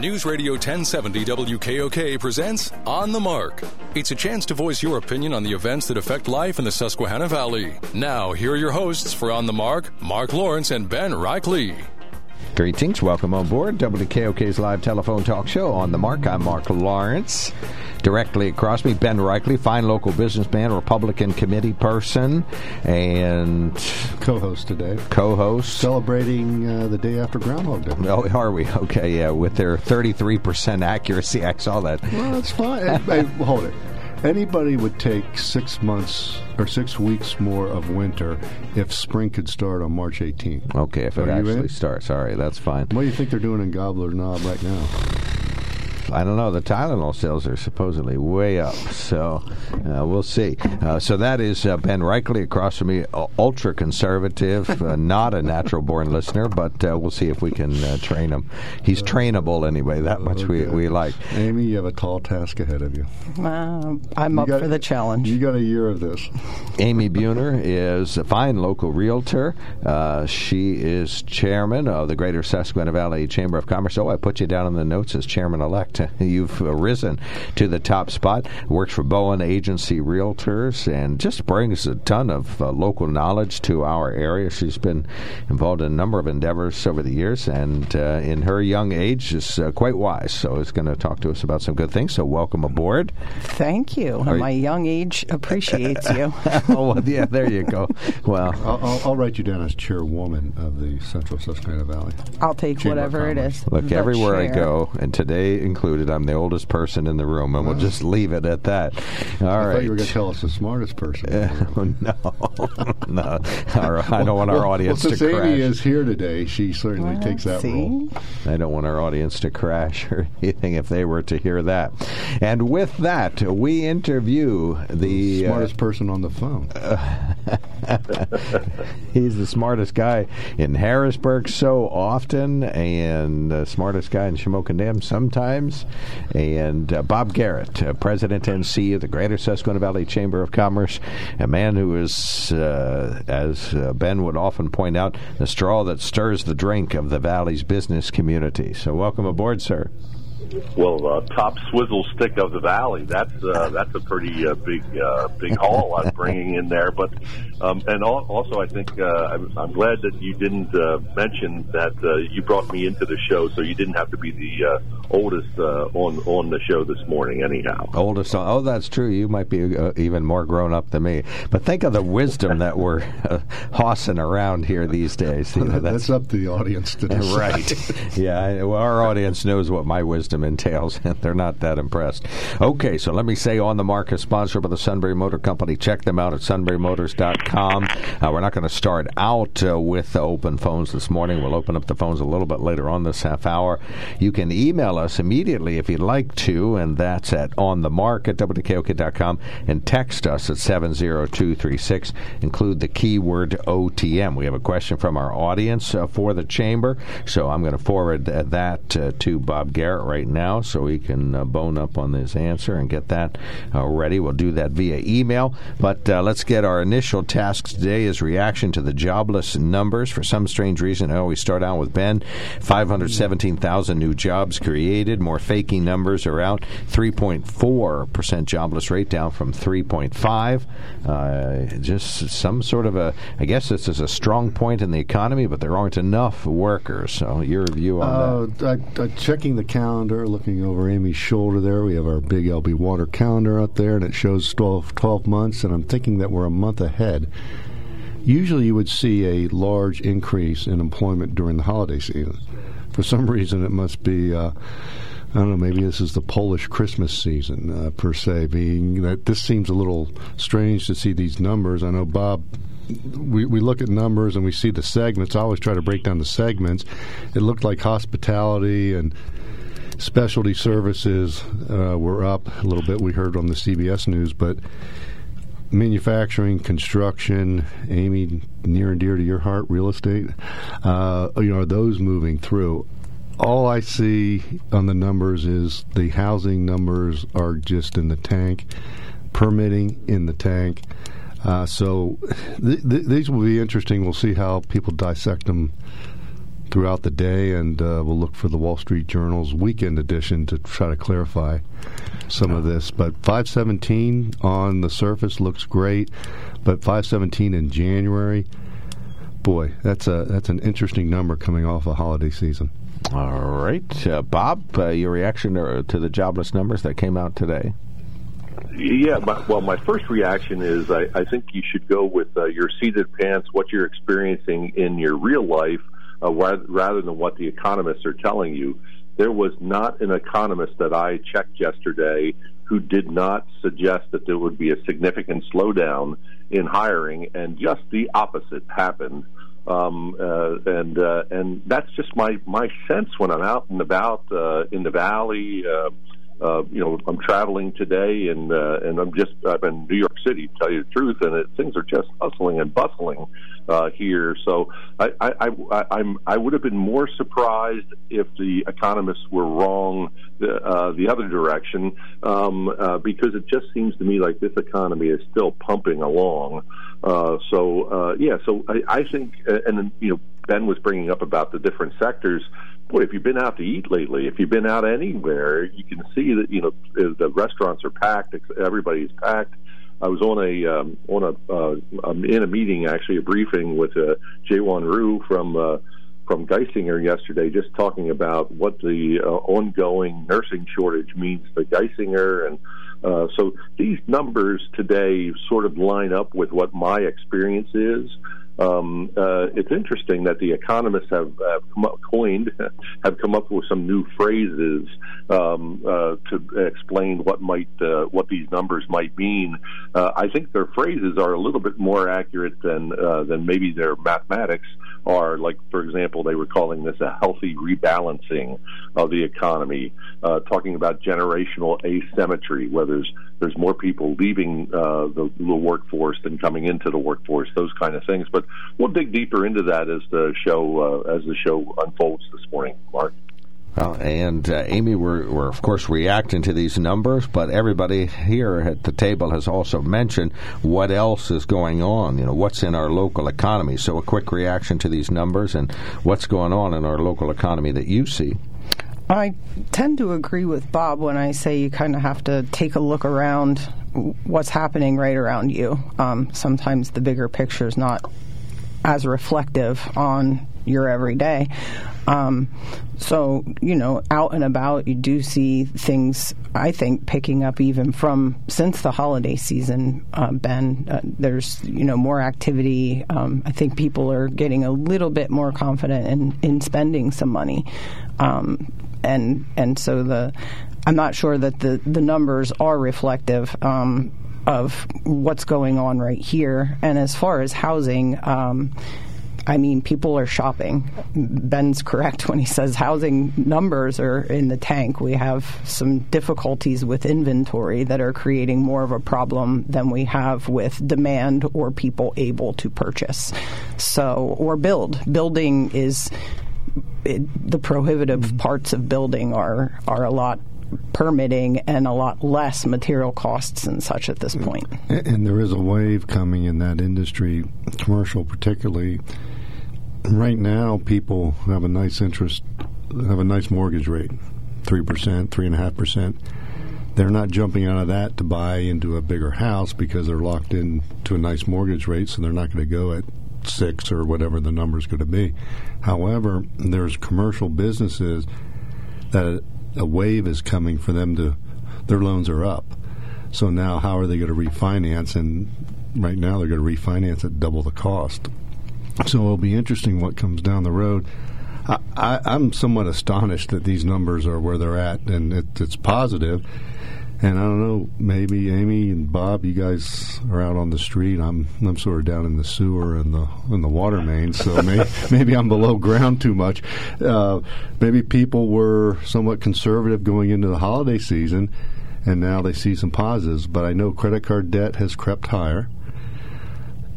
News Radio 1070 WKOK presents On the Mark. It's a chance to voice your opinion on the events that affect life in the Susquehanna Valley. Now, here are your hosts for On the Mark, Mark Lawrence and Ben Reichley. Greetings. Welcome on board WKOK's live telephone talk show on the mark. I'm Mark Lawrence. Directly across me, Ben Reichley, fine local businessman, Republican committee person, and co-host today. Co-host celebrating uh, the day after Groundhog Day. Oh, are we? Okay, yeah. With their 33% accuracy, I saw that. Well, that's fine. hey, hold it anybody would take six months or six weeks more of winter if spring could start on March 18th. Okay, if it actually starts. All right, that's fine. What do you think they're doing in Gobbler Knob right now? I don't know. The Tylenol sales are supposedly way up, so uh, we'll see. Uh, so that is uh, Ben Reichley across from me, ultra conservative, uh, not a natural born listener, but uh, we'll see if we can uh, train him. He's trainable anyway. That much we, we like. Amy, you have a tall task ahead of you. I'm you up got, for the challenge. You got a year of this. Amy Buhner is a fine local realtor. she is chairman of the Greater Susquehanna Valley Chamber of Commerce. Oh, I put you down in the notes as chairman elect. You've risen to the top spot. Works for Bowen Agency Realtors and just brings a ton of uh, local knowledge to our area. She's been involved in a number of endeavors over the years, and uh, in her young age is uh, quite wise. So is going to talk to us about some good things. So welcome aboard. Thank you. Are My you... young age appreciates you. oh well, yeah, there you go. Well, I'll, I'll, I'll, write you down as chairwoman of the Central Susquehanna Valley. I'll take Chamber whatever it is. Look, everywhere chair. I go, and today includes included. I'm the oldest person in the room, and we'll just leave it at that. All I right. you were going to tell us the smartest person. Uh, no, no. Our, I don't want our well, audience well, to crash. Amy is here today, she certainly well, takes that see? role. I don't want our audience to crash or anything if they were to hear that. And with that, we interview the, the smartest uh, person on the phone. he's the smartest guy in Harrisburg so often, and the smartest guy in Shamokin Dam sometimes. And uh, Bob Garrett, uh, President and CEO of the Greater Susquehanna Valley Chamber of Commerce, a man who is, uh, as uh, Ben would often point out, the straw that stirs the drink of the Valley's business community. So, welcome aboard, sir well, uh, top swizzle stick of the valley. That's uh, that's a pretty uh, big uh, big haul I'm bringing in there. But um, and also, I think uh, I'm, I'm glad that you didn't uh, mention that uh, you brought me into the show, so you didn't have to be the uh, oldest uh, on on the show this morning. Anyhow, oldest. Oh, that's true. You might be uh, even more grown up than me. But think of the wisdom that we're uh, hossing around here these days. You know, that's, that's, up to the audience to decide. Right. yeah. Well, our audience knows what my wisdom entails, and they're not that impressed. Okay, so let me say on the mark is sponsored by the Sunbury Motor Company. Check them out at sunburymotors.com. Uh, we're not going to start out uh, with open phones this morning. We'll open up the phones a little bit later on this half hour. You can email us immediately if you'd like to, and that's at onthemark at wkok.com, and text us at 70236. Include the keyword OTM. We have a question from our audience uh, for the chamber, so I'm going to forward that uh, to Bob Garrett right now so he can uh, bone up on this answer and get that uh, ready. We'll do that via email. But uh, let's get our initial task today is reaction to the jobless numbers. For some strange reason, I always start out with Ben. 517,000 new jobs created. More faking numbers are out. 3.4% jobless rate down from 3.5. Uh, just some sort of a, I guess this is a strong point in the economy, but there aren't enough workers. So your view on that? Uh, checking the calendar looking over Amy's shoulder there. We have our big LB water calendar up there, and it shows 12, 12 months, and I'm thinking that we're a month ahead. Usually, you would see a large increase in employment during the holiday season. For some reason, it must be. Uh, I don't know, maybe this is the Polish Christmas season uh, per se, being that this seems a little strange to see these numbers. I know, Bob, we, we look at numbers and we see the segments. I always try to break down the segments. It looked like hospitality and Specialty services uh, were up a little bit. We heard on the CBS news, but manufacturing, construction, Amy, near and dear to your heart, real estate. Uh, you know, are those moving through? All I see on the numbers is the housing numbers are just in the tank, permitting in the tank. Uh, so th- th- these will be interesting. We'll see how people dissect them throughout the day, and uh, we'll look for the Wall Street Journal's weekend edition to try to clarify some of this. But 517 on the surface looks great, but 517 in January, boy, that's a that's an interesting number coming off a holiday season. All right, uh, Bob, uh, your reaction to, to the jobless numbers that came out today? Yeah, my, well, my first reaction is I, I think you should go with uh, your seated pants, what you're experiencing in your real life, uh, rather than what the economists are telling you. There was not an economist that I checked yesterday who did not suggest that there would be a significant slowdown in hiring, and just the opposite happened. Um, uh, and uh, and that's just my my sense when I'm out and about uh, in the valley. Uh, uh, you know, I'm traveling today, and uh, and I'm just I'm in New York City, to tell you the truth, and it, things are just hustling and bustling uh, here. So I I, I I'm I would have been more surprised if the economists were wrong the, uh, the other direction, um, uh, because it just seems to me like this economy is still pumping along. Uh, so uh, yeah, so I, I think, uh, and you know, Ben was bringing up about the different sectors boy, if you've been out to eat lately, if you've been out anywhere, you can see that you know the restaurants are packed. Everybody's packed. I was on a um, on a uh, um, in a meeting actually a briefing with uh, Jaewon Ryu from uh, from Geisinger yesterday, just talking about what the uh, ongoing nursing shortage means to Geisinger, and uh, so these numbers today sort of line up with what my experience is. Um, uh, it's interesting that the economists have, have come up, coined, have come up with some new phrases um, uh, to explain what might uh, what these numbers might mean. Uh, I think their phrases are a little bit more accurate than uh, than maybe their mathematics are. Like, for example, they were calling this a healthy rebalancing of the economy, uh, talking about generational asymmetry, where there's there's more people leaving uh, the, the workforce than coming into the workforce. Those kind of things, but we'll dig deeper into that as the show uh, as the show unfolds this morning. Mark. And uh, Amy, we're, we're of course reacting to these numbers, but everybody here at the table has also mentioned what else is going on. You know, what's in our local economy. So, a quick reaction to these numbers and what's going on in our local economy that you see. I tend to agree with Bob when I say you kind of have to take a look around what's happening right around you. Um, sometimes the bigger picture is not as reflective on your everyday. Um, so, you know, out and about, you do see things, I think, picking up even from since the holiday season, uh, Ben. Uh, there's, you know, more activity. Um, I think people are getting a little bit more confident in, in spending some money. Um, and and so the I'm not sure that the, the numbers are reflective. Um, of what's going on right here. And as far as housing, um, I mean, people are shopping. Ben's correct when he says housing numbers are in the tank. We have some difficulties with inventory that are creating more of a problem than we have with demand or people able to purchase. So, or build. Building is. It, the prohibitive mm-hmm. parts of building are are a lot permitting and a lot less material costs and such at this point. And there is a wave coming in that industry, commercial particularly. Right now, people have a nice interest, have a nice mortgage rate, three percent, three and a half percent. They're not jumping out of that to buy into a bigger house because they're locked in to a nice mortgage rate, so they're not going to go at six or whatever the number is going to be. However, there's commercial businesses that a wave is coming for them to their loans are up. So now how are they going to refinance? And right now they're going to refinance at double the cost. So it'll be interesting what comes down the road. I, am somewhat astonished that these numbers are where they're at, and it, it's positive. And I don't know, maybe Amy and Bob, you guys are out on the street. I'm I'm sort of down in the sewer and the in the water main, so maybe, maybe I'm below ground too much. Uh, maybe people were somewhat conservative going into the holiday season, and now they see some positives. But I know credit card debt has crept higher.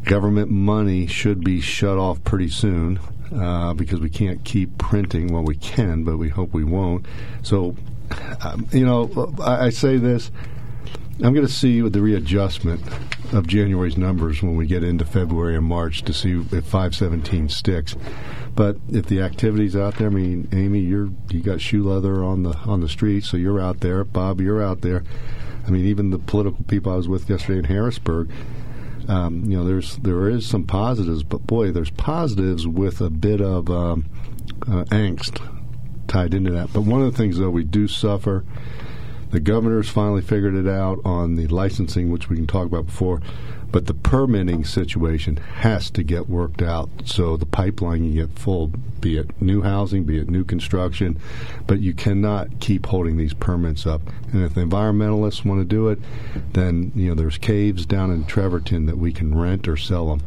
Government money should be shut off pretty soon uh, because we can't keep printing. Well, we can, but we hope we won't. So, um, you know, I, I say this. I'm going to see with the readjustment of January's numbers when we get into February and March to see if 517 sticks. But if the activity's out there, I mean, Amy, you're you got shoe leather on the on the street, so you're out there. Bob, you're out there. I mean, even the political people I was with yesterday in Harrisburg, um, you know, there's there is some positives, but boy, there's positives with a bit of um, uh, angst tied into that. But one of the things though we do suffer. The governor's finally figured it out on the licensing, which we can talk about before. But the permitting situation has to get worked out so the pipeline can get full, be it new housing, be it new construction. But you cannot keep holding these permits up. And if the environmentalists want to do it, then you know there's caves down in Trevorton that we can rent or sell them.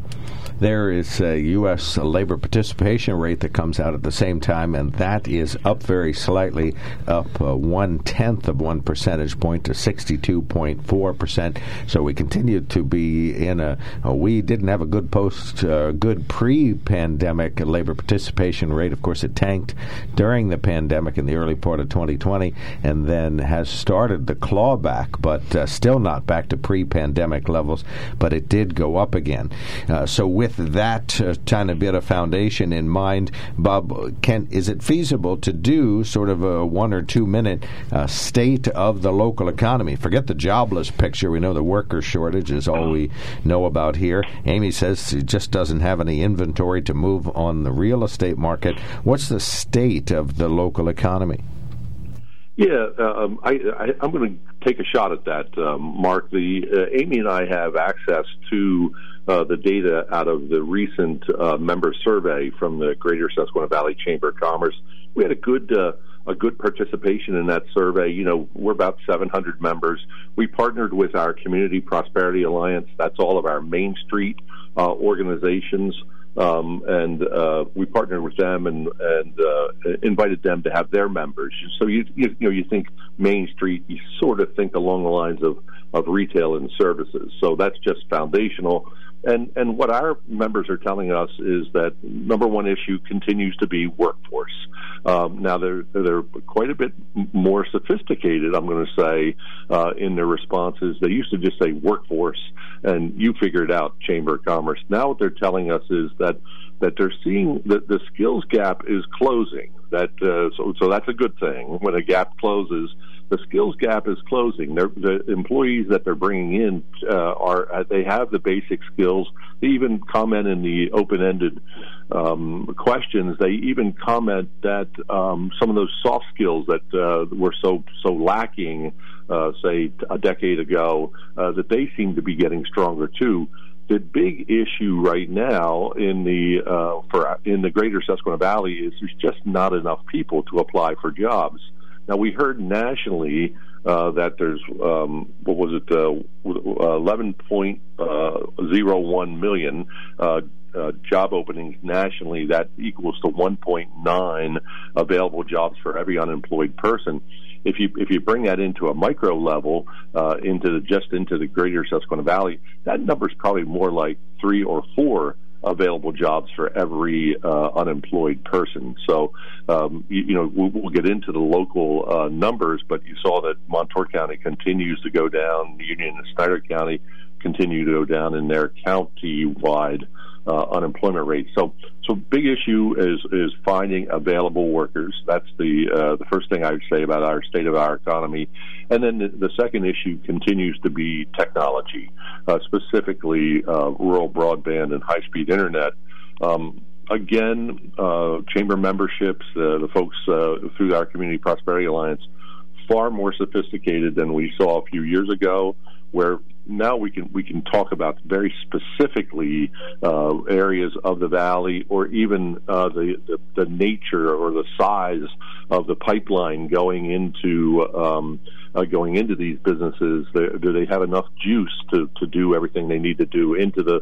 There is a U.S. labor participation rate that comes out at the same time, and that is up very slightly, up uh, one tenth of one percentage point to 62.4 percent. So we continue to be in a. Uh, we didn't have a good post, uh, good pre-pandemic labor participation rate. Of course, it tanked during the pandemic in the early part of 2020, and then has started the clawback, but uh, still not back to pre-pandemic levels. But it did go up again. Uh, so with with that uh, kind of bit of foundation in mind, Bob, can is it feasible to do sort of a one or two minute uh, state of the local economy? Forget the jobless picture. We know the worker shortage is all we know about here. Amy says she just doesn't have any inventory to move on the real estate market. What's the state of the local economy? Yeah, um, I, am going to take a shot at that, um, Mark. The uh, Amy and I have access to uh, the data out of the recent uh, member survey from the Greater Susquehanna Valley Chamber of Commerce. We had a good uh, a good participation in that survey. You know, we're about 700 members. We partnered with our Community Prosperity Alliance. That's all of our Main Street uh, organizations. Um, and uh, we partnered with them and and uh, invited them to have their members. So you, you you know you think Main Street, you sort of think along the lines of of retail and services. So that's just foundational. And and what our members are telling us is that number one issue continues to be workforce. Um, now they're they're quite a bit more sophisticated. I'm going to say uh, in their responses. They used to just say workforce, and you figured out Chamber of Commerce. Now what they're telling us is that that they're seeing that the skills gap is closing. That uh, so so that's a good thing when a gap closes the skills gap is closing. They're, the employees that they're bringing in uh, are uh, they have the basic skills. They even comment in the open-ended um, questions. They even comment that um, some of those soft skills that uh, were so so lacking, uh, say a decade ago, uh, that they seem to be getting stronger too the big issue right now in the uh, for in the greater Susquehanna Valley is there's just not enough people to apply for jobs. Now we heard nationally uh, that there's um, what was it, uh, 11.01 million uh, uh, job openings nationally. That equals to 1.9 available jobs for every unemployed person. If you if you bring that into a micro level, uh, into the, just into the greater Susquehanna Valley, that number is probably more like three or four available jobs for every uh, unemployed person. So, um, you, you, know, we'll, we'll, get into the local uh, numbers, but you saw that Montour County continues to go down, Union and Snyder County continue to go down in their county-wide uh, unemployment rate. So, so big issue is is finding available workers. That's the uh, the first thing I would say about our state of our economy, and then the, the second issue continues to be technology, uh, specifically uh, rural broadband and high speed internet. Um, again, uh, chamber memberships, uh, the folks through our Community Prosperity Alliance, far more sophisticated than we saw a few years ago where now we can we can talk about very specifically uh, areas of the valley, or even uh, the, the, the nature or the size of the pipeline going into um, uh, going into these businesses. do they have enough juice to, to do everything they need to do into the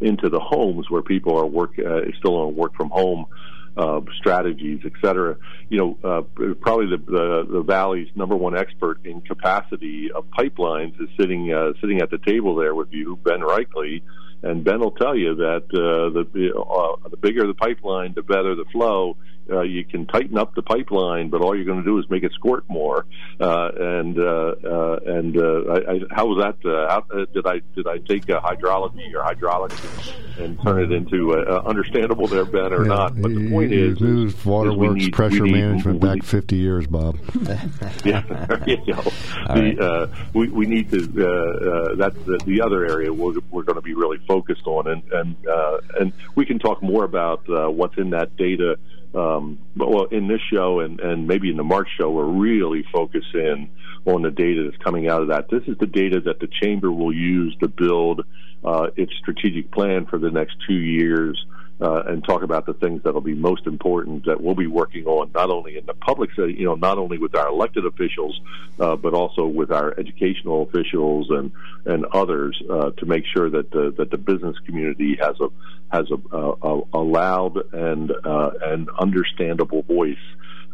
into the homes where people are work uh, still on work from home uh, strategies, et cetera. You know, uh, probably the, the, the valley's number one expert in capacity of pipelines is sitting uh, sitting at the table there with you, Ben Reichley. And Ben will tell you that uh, the uh, the bigger the pipeline, the better the flow uh, you can tighten up the pipeline, but all you're going to do is make it squirt more. Uh, and uh, uh, and uh, I, I, how was that? Uh, how, uh, did I did I take uh, hydrology or hydraulics and, and turn it into uh, uh, understandable there, Ben, or Yeah, not? But the point you is, moved is we waterworks need- pressure need- management back need- 50 years, Bob. yeah, there you go. The, uh, we, we need to. Uh, uh, that's the, the other area we're, we're going to be really focused on, and and uh, and we can talk more about uh, what's in that data. Um, but well, in this show and and maybe in the March show, we're really focus in on the data that's coming out of that. This is the data that the chamber will use to build uh, its strategic plan for the next two years uh, and talk about the things that'll be most important that we'll be working on, not only in the public, you know, not only with our elected officials, uh, but also with our educational officials and and others uh, to make sure that the that the business community has a has a, a, a loud and uh, and understandable voice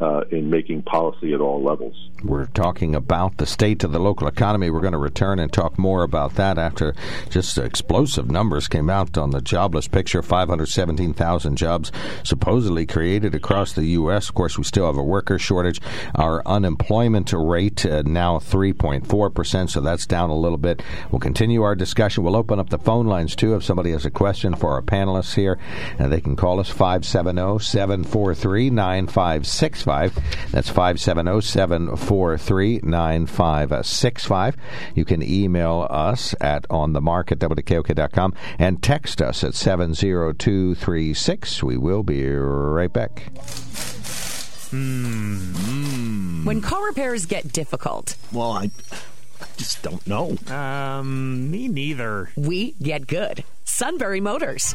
uh, in making policy at all levels. We're talking about the state of the local economy. We're going to return and talk more about that after just explosive numbers came out on the jobless picture 517,000 jobs supposedly created across the U.S. Of course, we still have a worker shortage. Our unemployment rate uh, now 3.4%, so that's down a little bit. We'll continue our discussion. We'll open up the phone lines too if somebody has a question for our panelists here. And they can call us 570 743 9565. That's 570 743 9565. You can email us at onthemark at wkok.com and text us at 70236. We will be right back. When car repairs get difficult, Well, I just don't know. Um, me neither. we get good. Sunbury Motors.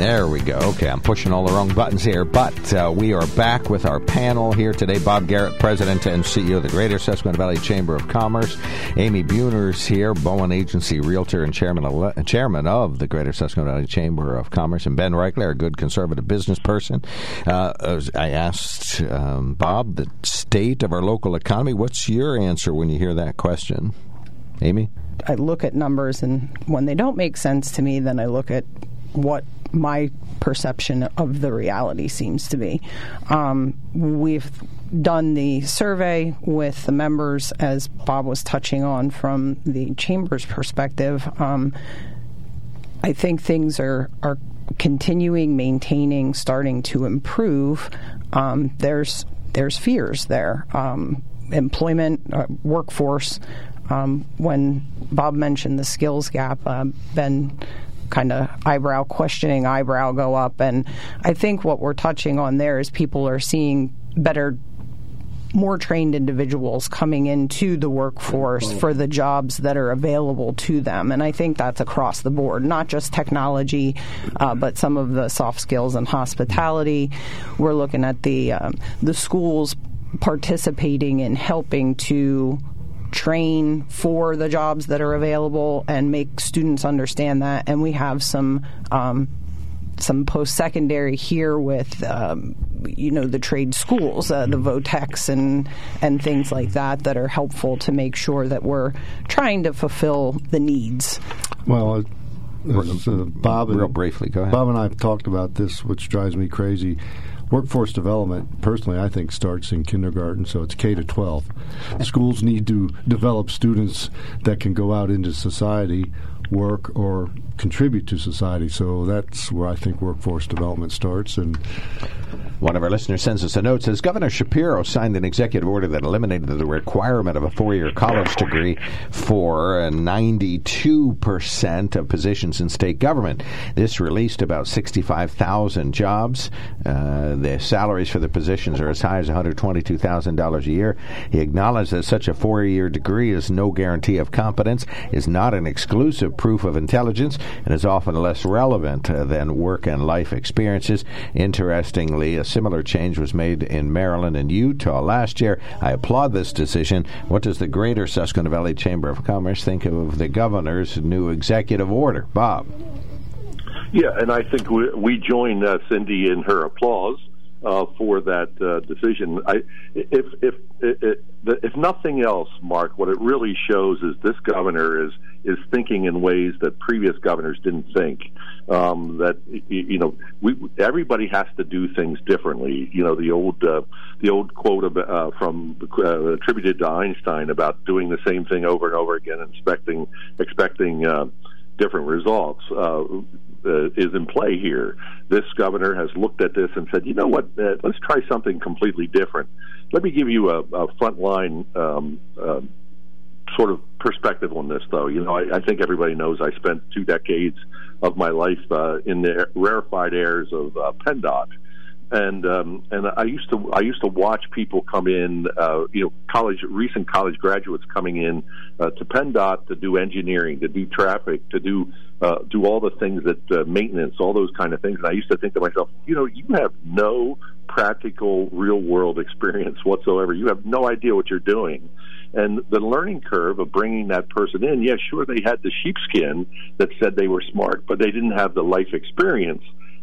There we go. Okay, I'm pushing all the wrong buttons here, but uh, we are back with our panel here today. Bob Garrett, President and CEO of the Greater Susquehanna Valley Chamber of Commerce. Amy Buners here, Bowen Agency Realtor and Chairman Chairman of the Greater Susquehanna Valley Chamber of Commerce, and Ben Reichley, a good conservative business person. Uh, I asked um, Bob the state of our local economy. What's your answer when you hear that question, Amy? I look at numbers, and when they don't make sense to me, then I look at what my perception of the reality seems to be. Um, we've done the survey with the members, as Bob was touching on from the chamber's perspective. Um, I think things are are continuing, maintaining, starting to improve. Um, there's there's fears there. Um, employment, uh, workforce. Um, when Bob mentioned the skills gap, uh, Ben kind of eyebrow questioning eyebrow go up, and I think what we're touching on there is people are seeing better more trained individuals coming into the workforce for the jobs that are available to them. And I think that's across the board, not just technology, uh, but some of the soft skills and hospitality. We're looking at the um, the schools participating in helping to train for the jobs that are available and make students understand that. And we have some um, some post secondary here with um, you know the trade schools, uh, the Votex and and things like that that are helpful to make sure that we're trying to fulfill the needs. Well, uh, as, uh, Bob and Real briefly, go ahead. Bob and I have talked about this, which drives me crazy. Workforce development, personally, I think starts in kindergarten, so it's K to 12. Schools need to develop students that can go out into society work or contribute to society. So that's where I think workforce development starts. And one of our listeners sends us a note says Governor Shapiro signed an executive order that eliminated the requirement of a four-year college degree for 92% of positions in state government. This released about 65,000 jobs. Uh, the salaries for the positions are as high as $122,000 a year. He acknowledged that such a four-year degree is no guarantee of competence, is not an exclusive proof of intelligence, and is often less relevant uh, than work and life experiences. Interestingly, a similar change was made in Maryland and Utah last year. I applaud this decision. What does the Greater Susquehanna Valley Chamber of Commerce think of the governor's new executive order? Bob. Yeah, and I think we, we join uh, Cindy in her applause uh, for that uh, decision. I, if, if, if nothing else, Mark, what it really shows is this governor is is thinking in ways that previous governors didn't think. Um, that you know, we everybody has to do things differently. You know, the old uh, the old quote uh, from uh, attributed to Einstein about doing the same thing over and over again, expecting expecting. Uh, different results uh, uh, is in play here. This governor has looked at this and said, you know what, uh, let's try something completely different. Let me give you a, a frontline um, uh, sort of perspective on this, though. You know, I, I think everybody knows I spent two decades of my life uh, in the rarefied airs of uh, PennDOT and um, and I used to I used to watch people come in, uh, you know, college recent college graduates coming in uh, to PennDOT to do engineering, to do traffic, to do uh, do all the things that uh, maintenance, all those kind of things. And I used to think to myself, you know, you have no practical real world experience whatsoever. You have no idea what you're doing. And the learning curve of bringing that person in, yeah, sure, they had the sheepskin that said they were smart, but they didn't have the life experience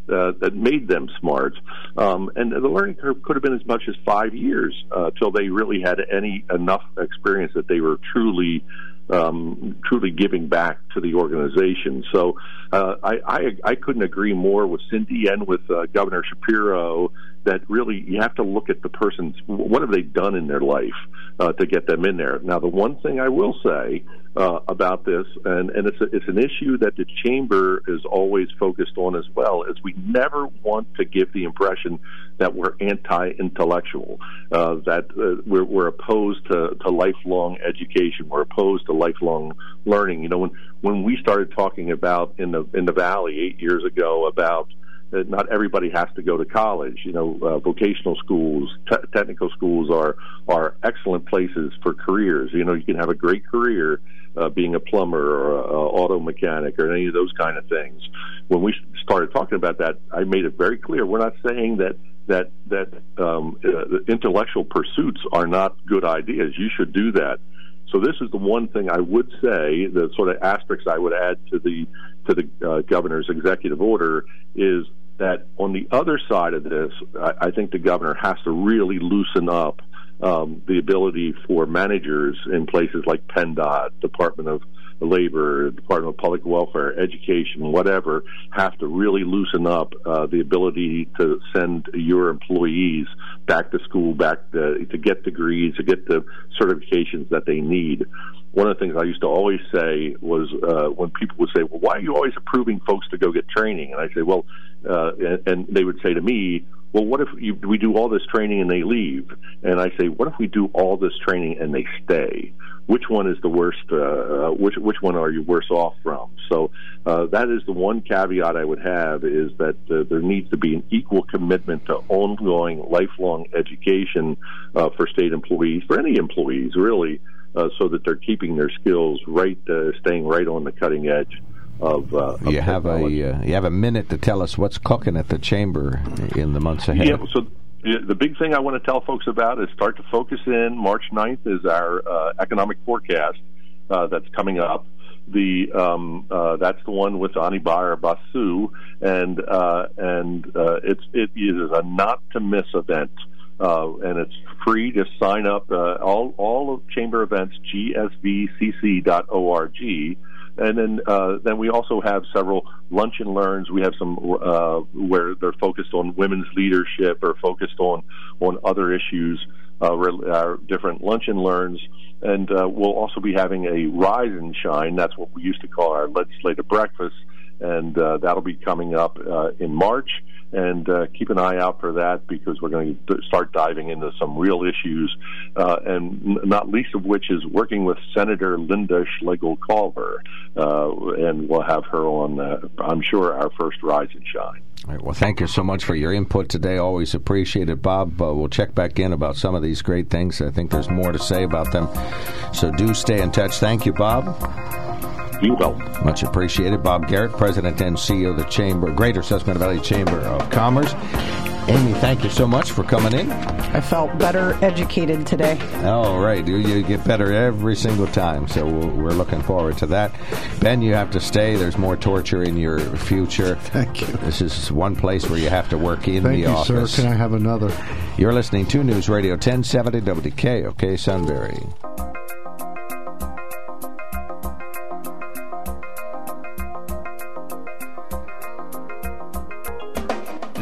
uh, that made them smart. Um, and the learning curve could have been as much as five years uh, till they really had any enough experience that they were truly um, truly giving back to the organization. So uh, I, I, I couldn't agree more with Cindy and with uh, Governor Shapiro that really you have to look at the person's what have they done in their life uh, to get them in there. Now, the one thing I will say uh, about this, and, and it's a, it's an issue that the chamber is always focused on as well, is we never want to give the impression that we're anti-intellectual, uh, that uh, we're, we're opposed to, to lifelong education, we're opposed to lifelong learning. You know, when when we started talking about in the in the valley eight years ago about that not everybody has to go to college. You know, uh, vocational schools, te- technical schools are are excellent places for careers. You know, you can have a great career uh, being a plumber or a, a auto mechanic or any of those kind of things. When we started talking about that, I made it very clear we're not saying that that that um, uh, intellectual pursuits are not good ideas. You should do that. So this is the one thing I would say, the sort of asterisk I would add to the to the uh, governor's executive order is that on the other side of this, I, I think the governor has to really loosen up um, the ability for managers in places like PennDOT, Department of Labor, Department of Public Welfare, Education, whatever, have to really loosen up uh, the ability to send your employees back to school, back to, to get degrees, to get the certifications that they need. One of the things I used to always say was uh, when people would say, "Well, why are you always approving folks to go get training?" and I say, "Well," uh, and, and they would say to me, well, what if you, we do all this training and they leave? And I say, what if we do all this training and they stay? Which one is the worst? Uh, uh, which which one are you worse off from? So uh, that is the one caveat I would have is that uh, there needs to be an equal commitment to ongoing, lifelong education uh, for state employees, for any employees, really, uh, so that they're keeping their skills right, uh, staying right on the cutting edge of, uh, of you have a uh, you have a minute to tell us what's cooking at the chamber in the months ahead. Yeah, so the big thing I want to tell folks about is start to focus in. March 9th is our uh, economic forecast uh, that's coming up. The um, uh, that's the one with Anirban Basu, and uh, and uh, it's it is a not to miss event. Uh, and it's free to sign up. Uh, all all of chamber events, gsvcc.org and then uh, then we also have several lunch and learns. We have some uh, where they're focused on women's leadership or focused on on other issues uh, re- our different lunch and learns. And uh, we'll also be having a rise and shine. That's what we used to call our legislative breakfast, and uh, that'll be coming up uh, in March and uh, keep an eye out for that because we're going to start diving into some real issues, uh, and not least of which is working with Senator Linda Schlegel Culver, uh, and we'll have her on, uh, I'm sure, our first Rise and Shine. All right, well, thank you so much for your input today. Always appreciate it, Bob. We'll check back in about some of these great things. I think there's more to say about them. So do stay in touch. Thank you, Bob. Be well. Much appreciated. Bob Garrett, President and CEO of the Chamber, Greater Susquehanna Valley Chamber of Commerce. Amy, thank you so much for coming in. I felt better educated today. All right. You, you get better every single time, so we're, we're looking forward to that. Ben, you have to stay. There's more torture in your future. Thank you. This is one place where you have to work in Thank the you, office. sir. Can I have another? You're listening to News Radio 1070 WKOK okay, Sunbury.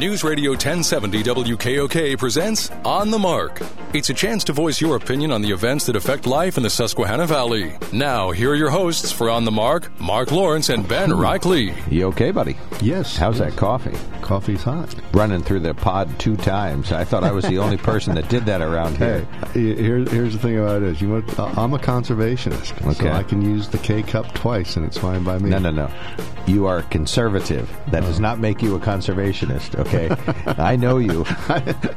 News Radio 1070 WKOK presents On the Mark. It's a chance to voice your opinion on the events that affect life in the Susquehanna Valley. Now, here are your hosts for On the Mark, Mark Lawrence and Ben Reichley. You okay, buddy? Yes. How's that coffee? Coffee's hot. Running through the pod two times. I thought I was the only person that did that around Hey, here. here's here's the thing about it is, you want, uh, I'm a conservationist, Okay. so I can use the K cup twice, and it's fine by me. No, no, no. You are conservative. That does not make you a conservationist, okay? I know you.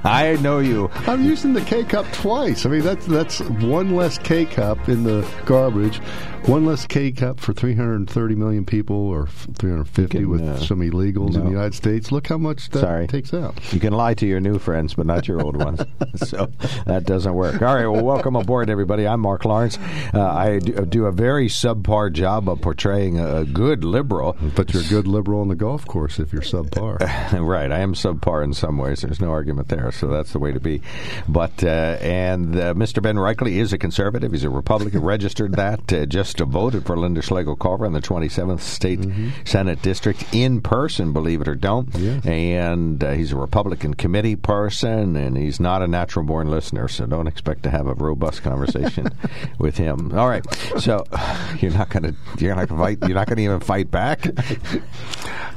I know you. I'm using the K cup twice. I mean, that's that's one less K cup in the garbage, one less K cup for 330 million people, or 350 can, with uh, some illegals in the United States. Look how much that Sorry. takes out. You can lie to your new friends, but not your old ones. so that doesn't work. All right. Well, welcome aboard, everybody. I'm Mark Lawrence. Uh, I do, do a very subpar job of portraying a, a good liberal. But you're a good liberal on the golf course if you're subpar. right. I am subpar in some ways. There's no argument there. So that's the way to be. But, uh, and uh, Mr. Ben Reichley is a conservative. He's a Republican, registered that, uh, just voted for Linda Schlegel Culver in the 27th State Senate District in person, believe it or don't. Yes. And uh, he's a Republican committee person, and he's not a natural born listener. So don't expect to have a robust conversation with him. All right. So you're not going to, you're not going to fight, you're not going to even fight back.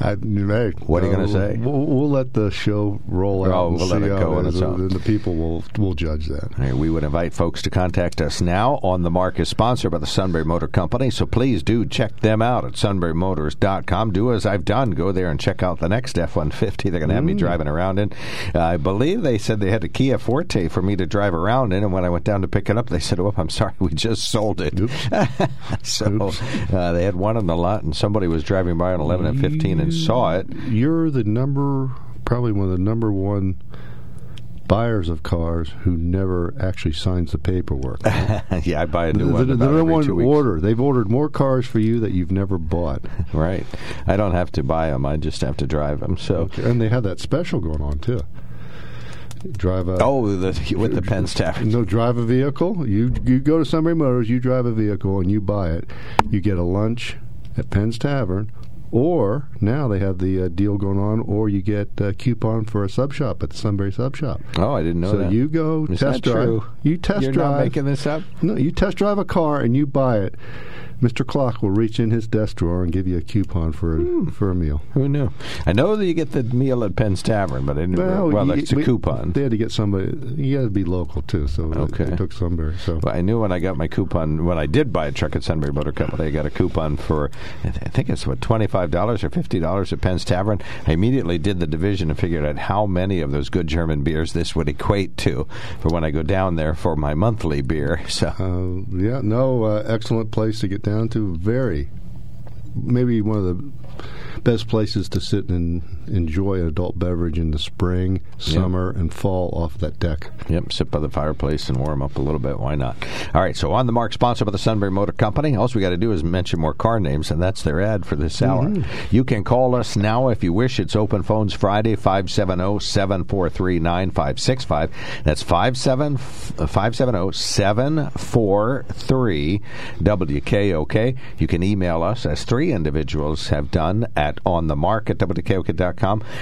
I, hey, What are you gonna uh, say? We'll, we'll let the show roll out. Oh, and we'll let see it go on is, its own. and the people will will judge that. Right, we would invite folks to contact us now. On the Mark is sponsored by the Sunbury Motor Company, so please do check them out at sunburymotors.com. Do as I've done, go there and check out the next F 150 they're going to have me driving around in. Uh, I believe they said they had a Kia Forte for me to drive around in, and when I went down to pick it up, they said, Oh, I'm sorry, we just sold it. so uh, they had one on the lot, and somebody was driving by on 11 and 15 and saw it. You're the number, probably one of the number one buyers of cars who never actually signs the paperwork. yeah, I buy a the new one. the about number every one order. They've ordered more cars for you that you've never bought, Right. I don't have to buy them. I just have to drive them. So, and they have that special going on too. Drive a oh, the, with the Penn's Tavern. No, drive a vehicle. You you go to Sunbury Motors, you drive a vehicle, and you buy it. You get a lunch at Penn's Tavern, or now they have the uh, deal going on, or you get a coupon for a sub shop at the Sunbury Sub Shop. Oh, I didn't know so that. you go test drive. true? You test You're drive. not making this up. no, you test drive a car and you buy it. Mr. Clock will reach in his desk drawer and give you a coupon for a, Hmm. for a meal. Who knew? I know that you get the meal at Penn's Tavern, but I didn't. Well, you- that's a we- coupon. They had to get somebody. You got to be local too, so Okay. they took Sunbury. So But I knew when I got my coupon when I did buy a truck at Sunbury Motor Company, I got a coupon for I th- I think it's what twenty five dollars or fifty dollars at Penn's Tavern. I immediately did the division and figured out how many of those good German beers this would equate to for when I go down there for my monthly beer. So Uh, yeah, no, uh, excellent place to get down to. Very, maybe one of the best places to sit and enjoy an adult beverage in the spring, summer, and fall off that deck. Yep, sit by the fireplace and warm up a little bit. Why not? All right, so on the mark, sponsored by the Sunbury Motor Company. All we got to do is mention more car names, and that's their ad for this hour. Mm-hmm. You can call us now if you wish. It's open phones Friday, 570 743 9565. That's 570 743 WKOK. You can email us as 3 three individuals have done at on the mark at WKOK.com.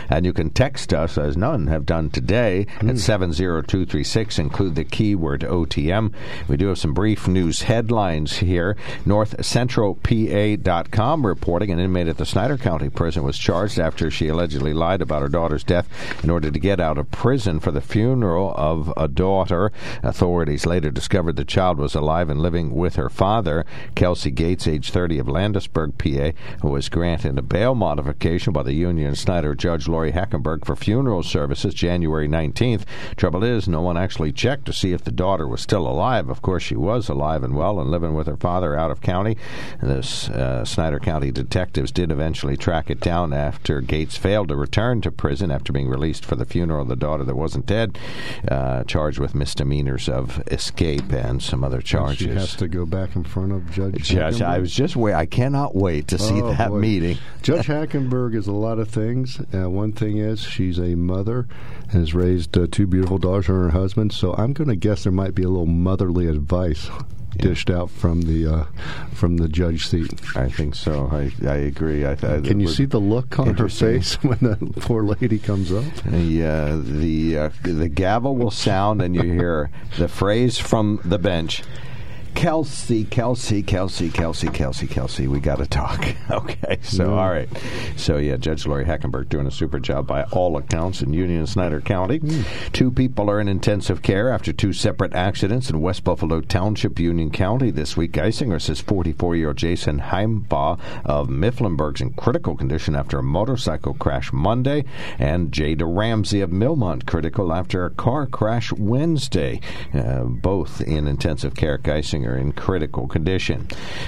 And you can text us, as none have done today, at hmm. 70236. Include the keyword OTM. We do have some brief news headlines here. NorthCentralPA.com reporting an inmate at the Snyder County Prison was charged after she allegedly lied about her daughter's death in order to get out of prison for the funeral of a daughter. Authorities later discovered the child was alive and living with her father, Kelsey Gates, age 30 of Landisburg, PA, who was granted a bail modification by the Union Snyder Judge Lori Hackenberg for funeral services January 19th. Trouble is, no one actually checked to see if the daughter was still alive. Of course, she was alive and well and living with her father out of county. The uh, Snyder County detectives did eventually track it down after Gates failed to return to prison after being released for the funeral of the daughter that wasn't dead, uh, charged with misdemeanors of escape and some other charges. She has to go back in front of Judge. Judge, I was just wait. I cannot wait to see Oh, that boy. meeting. Judge Hackenberg is a lot of things. Uh, one thing is she's a mother and has raised uh, two beautiful daughters and her husband. So I'm going to guess there might be a little motherly advice dished out from the uh, from the judge seat. I think so. I I agree. I, I, Can you see the look on her face when the poor lady comes up? The uh, the uh, the gavel will sound, and you hear the phrase from the bench. Kelsey, Kelsey, Kelsey, Kelsey, Kelsey, Kelsey. We got to talk. Okay, so all right, so yeah, Judge Lori Hackenberg doing a super job by all accounts in Union and Snyder County. Two people are in intensive care after two separate accidents in West Buffalo Township, Union County this week. Geisinger says 44-year-old Jason Heimbaugh of Mifflinburg's in critical condition after a motorcycle crash Monday, and Jada Ramsey of Millmont critical after a car crash Wednesday. Uh, both in intensive care. Geisinger in critical condition.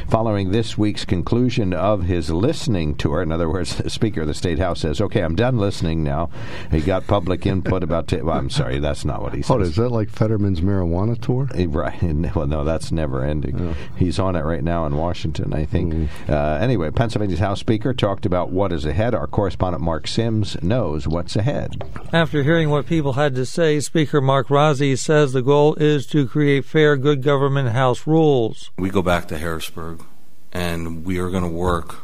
Following this week's conclusion of his listening tour, in other words, the Speaker of the State House says, "Okay, I'm done listening now." He got public input about. T- well, I'm sorry, that's not what he said. Oh, is that like Fetterman's marijuana tour? Eh, Right. Well, no, that's never ending. He's on it right now in Washington, I think. Uh, anyway, Pennsylvania's House Speaker talked about what is ahead. Our correspondent Mark Sims knows what's ahead. After hearing what people had to say, Speaker Mark Rozzi says the goal is to create fair, good government House rules. We go back to Harrisburg, and we are going to work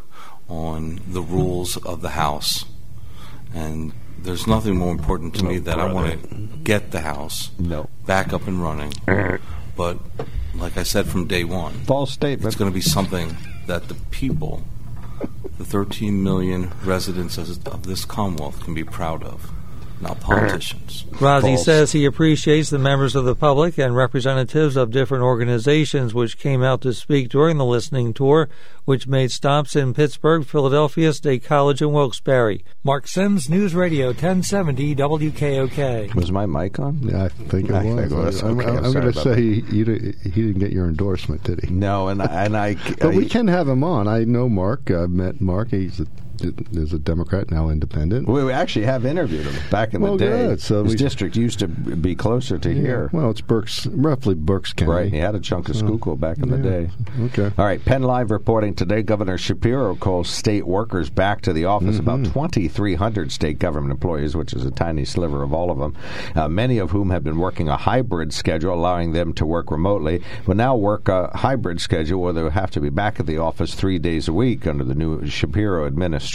on the rules of the House. And there's nothing more important to me that I want to get the House No. back up and running. But like I said from day one, False statement. it's going to be something that the people, the 13 million residents of of this Commonwealth, can be proud of, not politicians. Rozzi False. says he appreciates the members of the public and representatives of different organizations which came out to speak during the listening tour, which made stops in Pittsburgh, Philadelphia, State College, and Wilkes-Barre. Mark Sims, News Radio 1070 WKOK. Was my mic on? Yeah, I think it I was. think it was. I'm, Okay, I'm, I'm I'm going to say he, he, didn't get your endorsement, did he? No, and I, and I. But we can have him on. I know Mark. I've met Mark. He's a, is a Democrat now, independent. We actually have interviewed him back in Well, the day. good. So His we- district used to be closer to here. Well, it's Berks, roughly Berks County. Right, he had a chunk of Schuylkill back in the day. Okay. All right, Penn Live reporting today. Governor Shapiro calls state workers back to the office. About 2,300 state government employees, which is a tiny sliver of all of them, uh, many of whom have been working a hybrid schedule, allowing them to work remotely, will now work a hybrid schedule where they'll have to be back at the office three days a week under the new Shapiro administration.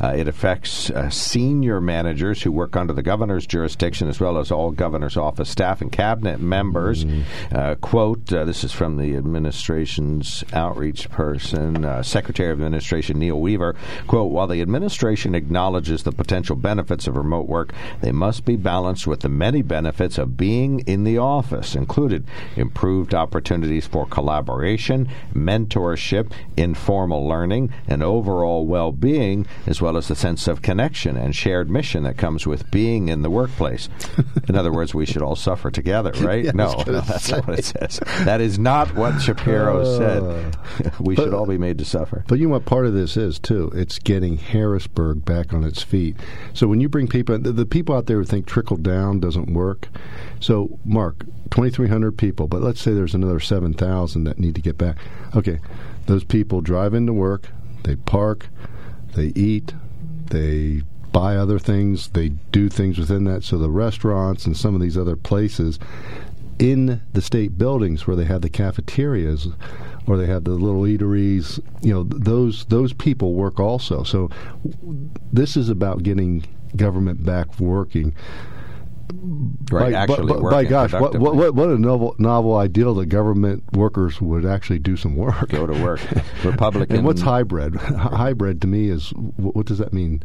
Uh, it affects uh, senior managers who work under the governor's jurisdiction, as well as all governor's office staff and cabinet members. Uh, quote: uh, This is from the administration's outreach person, uh, Secretary of Administration Neil Weaver. Quote: While the administration acknowledges the potential benefits of remote work, they must be balanced with the many benefits of being in the office, included improved opportunities for collaboration, mentorship, informal learning, and overall well-being, as well as the sense of connection and shared mission that comes with being in the workplace. in other words, we should all suffer together, right? Yeah, no, no, that's say. not what it says. That is not what Shapiro uh, said. we should all be made to suffer. But you know what part of this is too? It's getting Harrisburg back on its feet. So when you bring people, the, the people out there who think trickle down doesn't work. So Mark, twenty three hundred people, but let's say there's another seven thousand that need to get back. Okay, those people drive into work, they park, they eat, they buy other things, they do things within that. So the restaurants and some of these other places. in the state buildings where they have the cafeterias or they have the little eateries, you know, those those people work also. So this is about getting government back working. Right, by, actually by, by gosh, what, what, what a novel, novel ideal that government workers would actually do some work. Go to work. Republican. And what's hybrid? hybrid to me is what, what does that mean?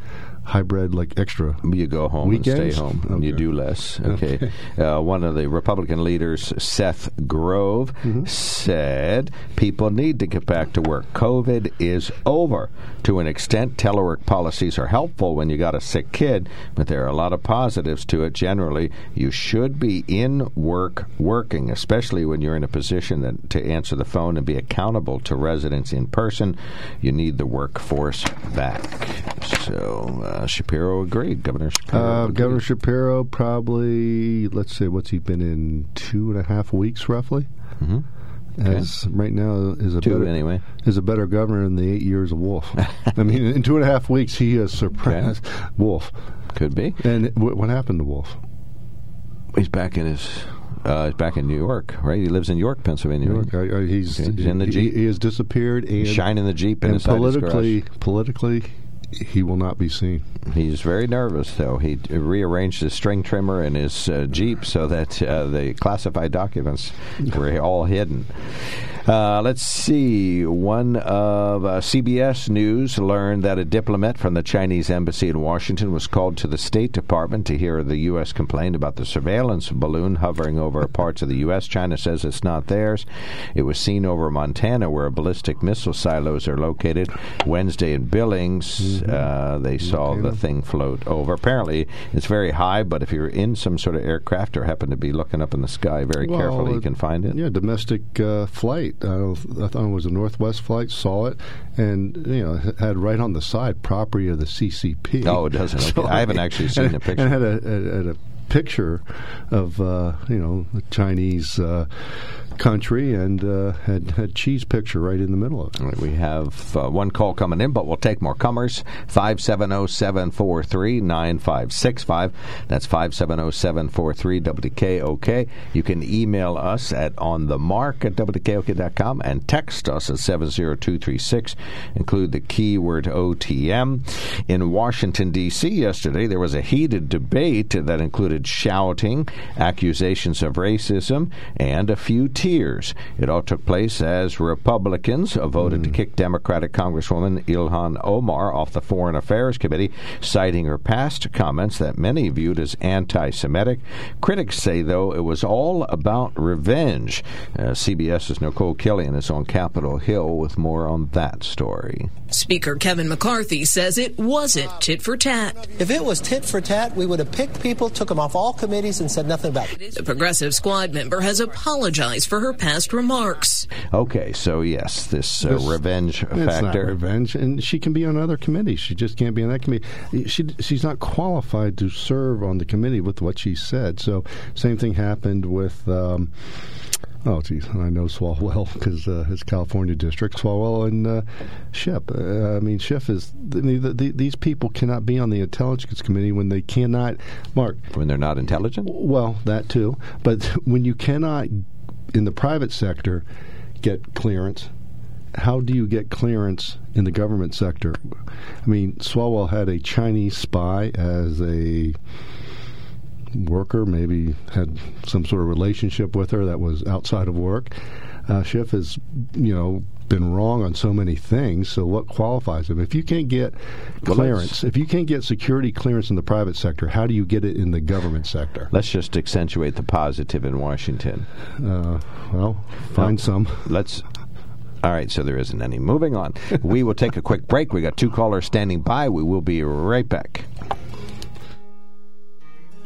Hybrid like extra. You go home Weekends? and stay home. and You do less. Okay. Uh, one of the Republican leaders, Seth Grove, Mm-hmm. said people need to get back to work. COVID is over. To an extent, telework policies are helpful when you got a sick kid, but there are a lot of positives to it. Generally, you should be in work working, especially when you're in a position that, to answer the phone and be accountable to residents in person. You need the workforce back. So uh, Shapiro agreed. Governor Shapiro. Uh, agreed. Governor Shapiro probably let's say what's he been in two and a half weeks roughly. Mhm. As right now is a Two, better, anyway. is a better governor than the eight years of Wolf. I mean, in two and a half weeks he has surpassed Wolf. Could be. And w- what happened to Wolf? He's back in his. Uh, he's back in New York, right? He lives in York, Pennsylvania. York, uh, uh, he's, He's in the Jeep. He has disappeared and He's shining the Jeep and politically, politically, he will not be seen. He's very nervous, though. He rearranged his string trimmer in his uh, Jeep so that uh, the classified documents were all hidden. Uh, let's see. One of uh, CBS News learned that a diplomat from the Chinese embassy in Washington was called to the State Department to hear the U.S. complain about the surveillance balloon hovering over parts of the U.S. China says it's not theirs. It was seen over Montana, where ballistic missile silos are located. Wednesday in Billings, uh, they saw the thing float over. Apparently, it's very high, but if you're in some sort of aircraft or happen to be looking up in the sky very Well, carefully, you can find it. Yeah, domestic uh, flight. I, don't, I thought it was a Northwest flight. Saw it, and you know had right on the side property of the CCP. Oh, it doesn't. Okay. I haven't actually seen and, the picture. And had a, a, had a picture of uh, you know the Chinese uh, country and uh, had had cheese picture right in the middle of it. Right, We have uh, one call coming in, but we'll take more comers. 570-743-9565. That's 570-743-WKOK. You can email us at onthemark at WKOK.com and text us at 70236. Include the keyword OTM. In Washington, D.C. yesterday, there was a heated debate that included shouting, accusations of racism, and a few tears. It all took place as Republicans voted to kick Democratic Congresswoman Ilhan Omar off the Foreign Affairs Committee, citing her past comments that many viewed as anti Semitic. Critics say, though, it was all about revenge. Uh, CBS's Nikole Killion is on Capitol Hill with more on that story. Speaker Kevin McCarthy says it wasn't tit for tat. If it was tit for tat, we would have picked people, took them off all committees, and said nothing about it. The Progressive Squad member has apologized for her past remarks. Okay, so yes, this, uh, This- revenge It's not factor. revenge, and she can be on other committees. She just can't be on that committee. She she's not qualified to serve on the committee with what she said. So same thing happened with. Um, Oh, geez, and I know Swalwell because uh, his California district, Swalwell and uh, Ship. Uh, I mean, Schiff is. I mean, the, the, these people cannot be on the intelligence committee when they cannot. Mark, when they're not intelligent. Well, that too. But when you cannot, in the private sector, get clearance, how do you get clearance in the government sector? I mean, Swalwell had a Chinese spy as a worker, maybe had some sort of relationship with her that was outside of work. Uh, Schiff has, you know, been wrong on so many things. So what qualifies him? If you can't get Well, clearance, if you can't get security clearance in the private sector, how do you get it in the government sector? Let's just accentuate the positive in Washington. Uh, well, find some. Let's. All right, so there isn't any. Moving on. we will take a quick break. We got two callers standing by. We will be right back.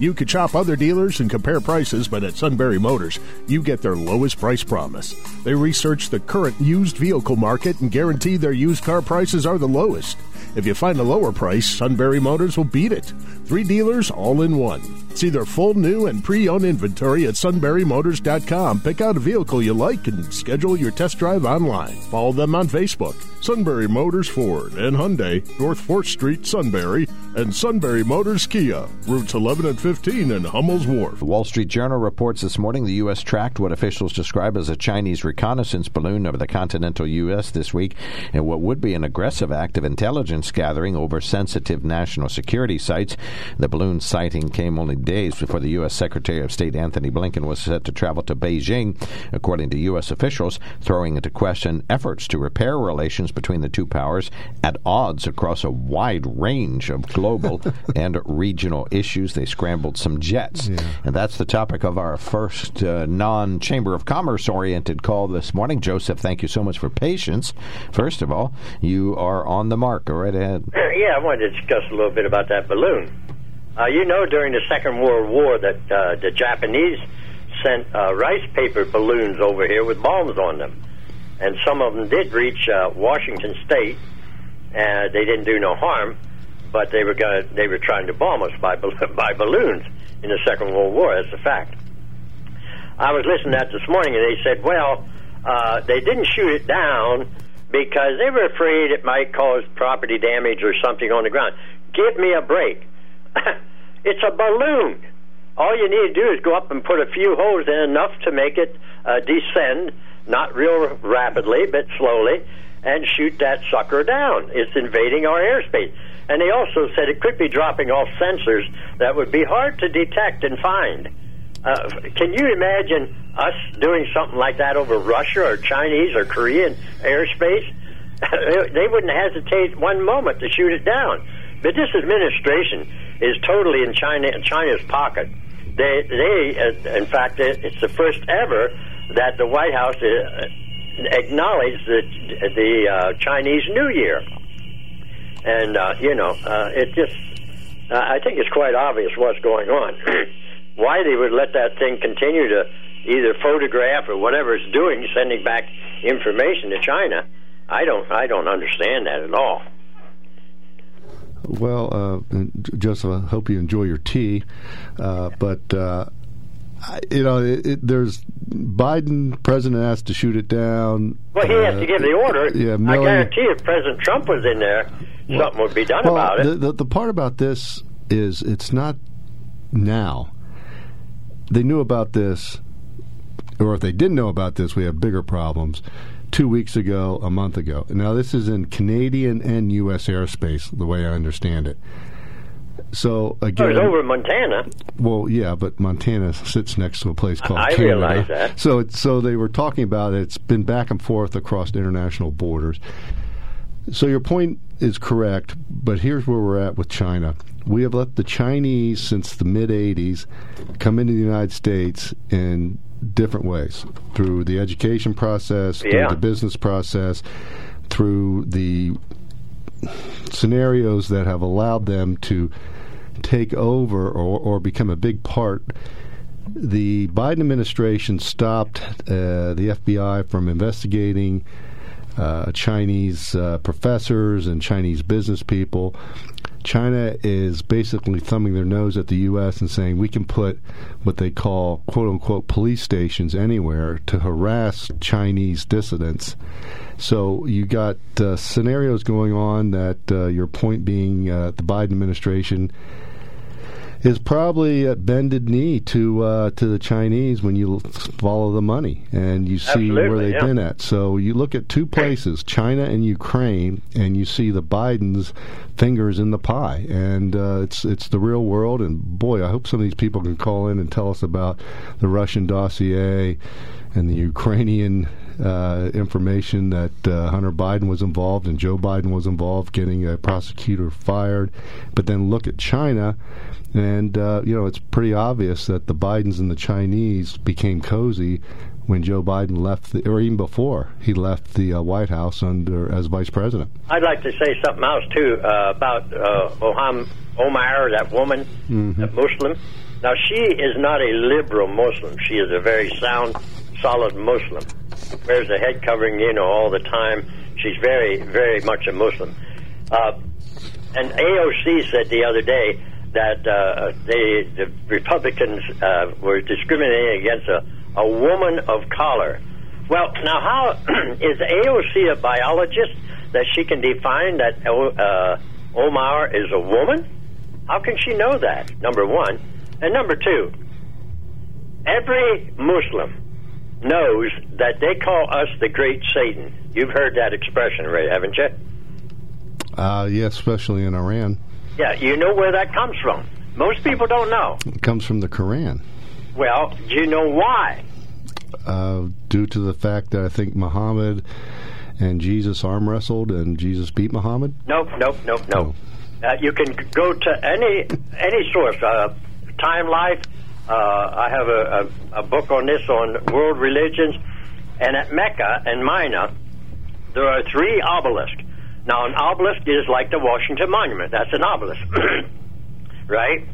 You could shop other dealers and compare prices, but at Sunbury Motors, you get their lowest price promise. They research the current used vehicle market and guarantee their used car prices are the lowest. If you find a lower price, Sunbury Motors will beat it. Three dealers all in one. See their full new and pre-owned inventory at sunburymotors.com. Pick out a vehicle you like and schedule your test drive online. Follow them on Facebook. Sunbury Motors Ford and Hyundai, North 4th Street, Sunbury, and Sunbury Motors Kia, routes 11 and 15 in Hummel's Wharf. The Wall Street Journal reports this morning the U.S. tracked what officials describe as a Chinese reconnaissance balloon over the continental U.S. this week in what would be an aggressive act of intelligence gathering over sensitive national security sites. The balloon sighting came only days before the U.S. Secretary of State Antony Blinken was set to travel to Beijing, according to U.S. officials, throwing into question efforts to repair relations between the two powers at odds across a wide range of global and regional issues. They scrambled some jets. Yeah. And that's the topic of our first uh, non Chamber of Commerce oriented call this morning. Joseph, thank you so much for patience. First of all, you are on the mark. Go right ahead. Yeah, I wanted to discuss a little bit about that balloon. Uh, you know, during the Second World War, that uh, the Japanese sent uh, rice paper balloons over here with bombs on them, and some of them did reach uh, Washington State. and they didn't do no harm, but they were going they were trying to bomb us by by balloons in the Second World War. That's a fact. I was listening to that this morning, and they said, well, uh, they didn't shoot it down because they were afraid it might cause property damage or something on the ground. Give me a break. it's a balloon. All you need to do is go up and put a few holes in enough to make it uh, descend, not real rapidly, but slowly, and shoot that sucker down. It's invading our airspace. And they also said it could be dropping off sensors that would be hard to detect and find. Uh, can you imagine us doing something like that over Russia or Chinese or Korean airspace? they wouldn't hesitate one moment to shoot it down. But this administration is totally in China China's pocket. They, they, uh, in fact, it's the first ever that the White House uh, acknowledged the the uh, Chinese New Year, and uh, you know, uh, it just. I think it's quite obvious what's going on. Why they would let that thing continue to either photograph or whatever it's doing, sending back information to China, I don't. I don't understand that at all. Well, uh, Joseph, I hope you enjoy your tea. Uh, but, uh, I- you know, it, it, there's Biden, president asked to shoot it down. Well, he has to give the order. yeah, I guarantee if President Trump was in there, something would be done well, about it. The, the, the part about this is it's not now. They knew about this, or if they didn't know about this, we have bigger problems. Two weeks ago, a month ago. Now, this is in Canadian and U.S. airspace, the way I understand it. So Oh, again, it's over Montana. well, yeah, but Montana sits next to a place called I Canada. realize that. So, it's, so they were talking about it. It's been back and forth across international borders. So your point is correct, but here's where we're at with China. We have let the Chinese since the mid '80s come into the United States in different ways through the education process, through Yeah. the business process, through the scenarios that have allowed them to take over or, or become a big part. The Biden administration stopped uh, the FBI from investigating uh, Chinese uh, professors and Chinese business people. China is basically thumbing their nose at the U.S. and saying we can put what they call "quote unquote" police stations anywhere to harass Chinese dissidents. So you got uh, scenarios going on that uh, your point being uh, the Biden administration is probably at bended knee to uh, to the Chinese when you follow the money and you see where they've yeah. been at. So you look at two places, China and Ukraine, and you see the Bidens' fingers in the pie, and uh, it's it's the real world. And boy, I hope some of these people can call in and tell us about the Russian dossier and the Ukrainian uh, information that uh, Hunter Biden was involved and Joe Biden was involved, getting a prosecutor fired. But then look at China, and uh, you know it's pretty obvious that the Bidens and the Chinese became cozy when Joe Biden left, the, or even before he left the uh, White House under as vice president. I'd like to say something else too uh, about uh, Oham Omar, that woman, Mm-hmm. that Muslim. Now she is not a liberal Muslim. She is a very sound, solid Muslim. Wears a head covering, you know, all the time. She's very, very much a Muslim. Uh, and AOC said the other day that uh, they, the Republicans uh, were discriminating against a, a woman of color. Well, now how is AOC a biologist that she can define that uh, Omar is a woman? How can she know that? Number one, and number two, every Muslim knows that they call us the Great Satan. You've heard that expression, right? Haven't you? Uh, yeah, especially in Iran. Yeah, you know where that comes from. Most people don't know. It comes from the Quran. Well, do you know why? Uh, due to the fact that I think Muhammad and Jesus arm wrestled and Jesus beat Muhammad? Nope, nope, nope, nope. Oh. Uh, you can go to any any source. Uh, Time Life. Uh, I have a, a, a book on this on world religions, and at Mecca and Mina, there are three obelisks. Now, an obelisk is like the Washington Monument. That's an obelisk, right?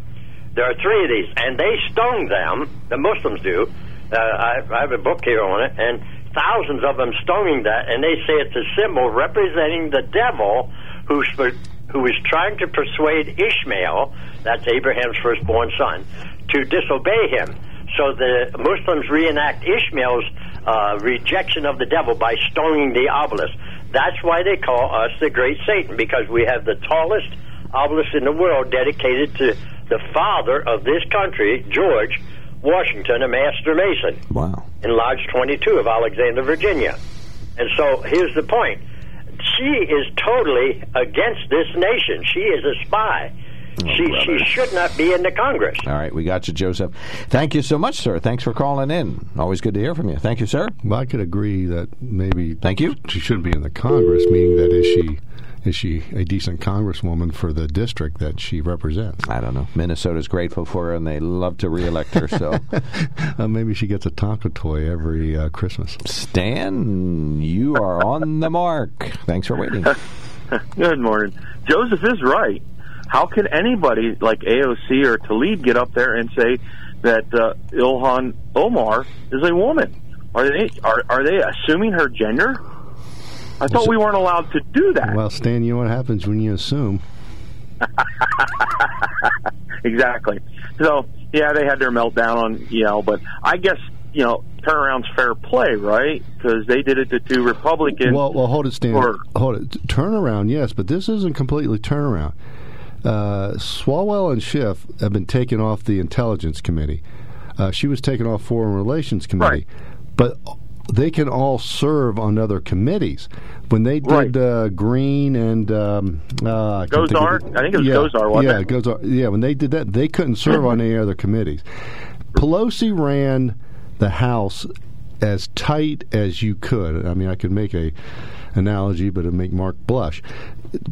There are three of these, and they stone them. The Muslims do. Uh, I, I have a book here on it, and thousands of them stoning that, and they say it's a symbol representing the devil who's who is trying to persuade Ishmael, that's Abraham's firstborn son, to disobey him. So the Muslims reenact Ishmael's uh, rejection of the devil by stoning the obelisk. That's why they call us the Great Satan, because we have the tallest obelisk in the world dedicated to the father of this country, George Washington, a master mason. Wow. In Lodge 22 of Alexandria, Virginia. And so here's the point. She is totally against this nation. She is a spy. Oh, she she should not be in the Congress. All right, we got you, Joseph. Thank you so much, sir. Thanks for calling in. Always good to hear from you. Thank you, sir. Well, I could agree that maybe thank you. She shouldn't be in the Congress, meaning that is she is she a decent congresswoman for the district that she represents? I don't know. Minnesota's grateful for her, and they love to reelect her. So uh, maybe she gets a Tonka toy every uh, Christmas. Stan, you are on the mark. Thanks for waiting. Good morning. Joseph is right. How can anybody like AOC or Tlaib get up there and say that uh, Ilhan Omar is a woman? Are they are are they assuming her gender? I thought we weren't allowed to do that. Well, Stan, you know what happens when you assume. exactly. So yeah, they had their meltdown on Yale, but I guess you know turnaround's fair play, right? Because they did it to two Republicans. Well, well, hold it, Stan. Or, hold it. Turnaround, yes, but this isn't completely turnaround uh, Swalwell and Schiff have been taken off the Intelligence Committee. Uh, she was taken off Foreign Relations Committee, right. but they can all serve on other committees. When they did right. uh, Greene and um, uh, Gosar, I think it was yeah, wasn't yeah, it? Gosar, yeah. When they did that, they couldn't serve on any other committees. Pelosi ran the House as tight as you could. I mean, I could make a analogy, but it'd make Mark blush.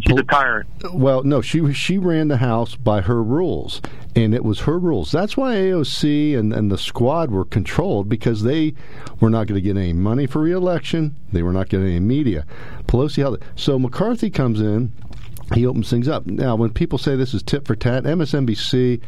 She's a tyrant. Well, no, she she ran the house by her rules, and it was her rules. That's why AOC and, and the squad were controlled because they were not going to get any money for reelection. They were not getting any media. Pelosi held it. So McCarthy comes in. He opens things up. Now, when people say this is tit for tat, MSNBC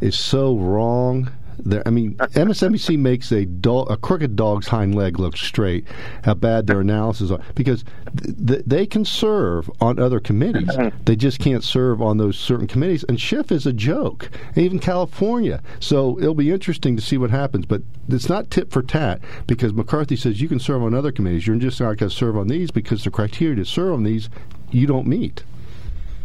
is so wrong there, I mean, MSNBC makes a dog, a crooked dog's hind leg look straight. How bad their analysis are because th- th- they can serve on other committees. Mm-hmm. They just can't serve on those certain committees. And Schiff is a joke, even California. So it'll be interesting to see what happens. But it's not tit for tat because McCarthy says you can serve on other committees. You're just not going to serve on these because the criteria to serve on these you don't meet.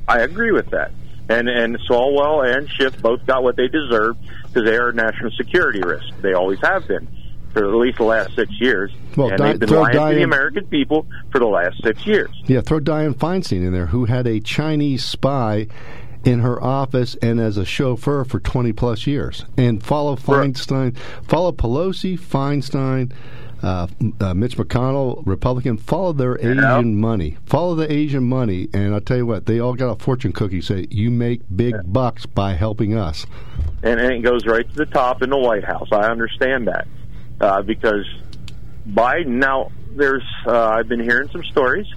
I agree with that. And and Swalwell and Schiff both got what they deserved because they are a national security risk. They always have been for at least the last six years. Well, and Di- they've been lying Dianne, to the American people for the last six years. Yeah, throw Dianne Feinstein in there, who had a Chinese spy in her office and as a chauffeur for 20 plus years. And follow Feinstein, follow Pelosi, Feinstein, uh, uh, Mitch McConnell, Republican, follow their yeah. Asian money. Follow the Asian money, and I'll tell you what, they all got a fortune cookie. Say you make big yeah. bucks by helping us, and, and, it goes right to the top in the White House. I understand that uh, because Biden now there's uh, I've been hearing some stories.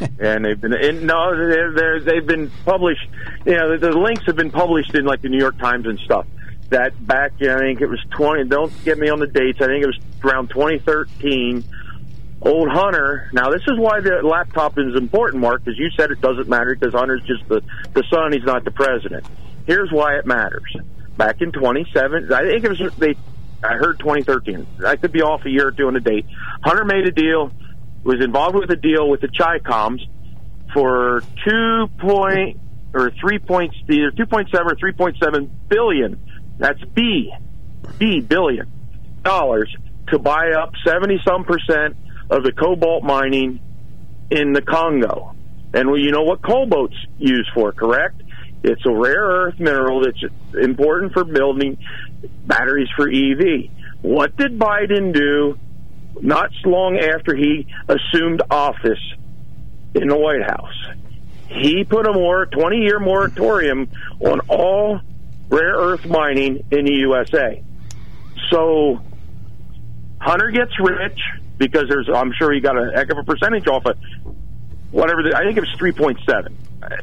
and they've been in, no, they're, they're, they've been published. You know, the, the links have been published in like the New York Times and stuff that back, I think it was 20, don't get me on the dates, I think it was around 2013, old Hunter. Now, this is why the laptop is important, Mark, because you said it doesn't matter because Hunter's just the, the son, he's not the president. Here's why it matters. Back in 27, I think it was, they, I heard 2013. I could be off a year or two on the date. Hunter made a deal, was involved with a deal with the Chicoms for two point or three points, either 2.7 or 3.7 billion. That's B, B billion dollars to buy up 70 some percent of the cobalt mining in the Congo. And well, you know what cobalt's used for, correct? It's a rare earth mineral that's important for building batteries for EV. What did Biden do not long after he assumed office in the White House? He put a more 20 year moratorium on all rare earth mining in the USA. So Hunter gets rich because there's, I'm sure he got a heck of a percentage off it. Whatever, the, I think it was 3.7.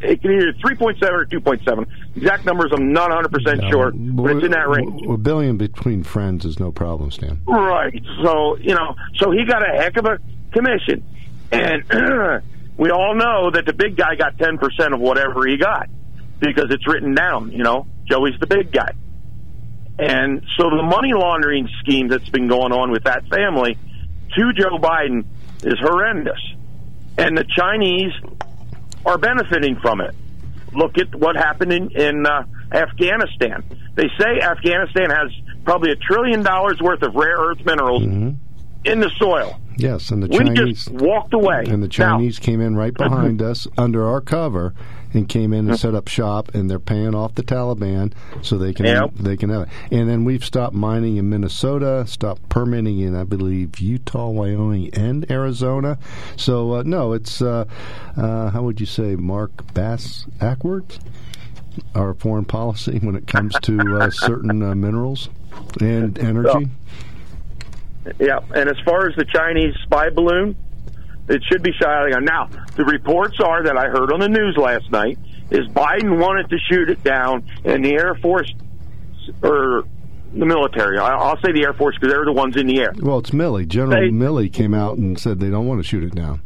It can either 3.7 or 2.7. Exact numbers, I'm not 100% sure, but it's in that range. A billion between friends is no problem, Stan. Right. So, you know, so he got a heck of a commission. And we all know that the big guy got 10% of whatever he got because it's written down, you know. Joey's the big guy. And so the money laundering scheme that's been going on with that family to Joe Biden is horrendous. And the Chinese are benefiting from it. Look at what happened in, in uh, Afghanistan. They say Afghanistan has probably a trillion dollars worth of rare earth minerals Mm-hmm. in the soil. Yes, and the we Chinese walked away. and the Chinese came in right behind us under our cover and came in and set up shop, and they're paying off the Taliban so they can Yep. they can have it. And then we've stopped mining in Minnesota, stopped permitting in I believe Utah, Wyoming, and Arizona. So uh, no, it's uh, uh, how would you say, Mark Bass Ackwards? Our foreign policy when it comes to uh, certain uh, minerals and energy. Yeah, and as far as the Chinese spy balloon, it should be shining on. Now, the reports are that I heard on the news last night is Biden wanted to shoot it down, and the Air Force or the military. I'll say the Air Force because they're the ones in the air. Well, it's Milley. General They- Milley came out and said they don't want to shoot it down.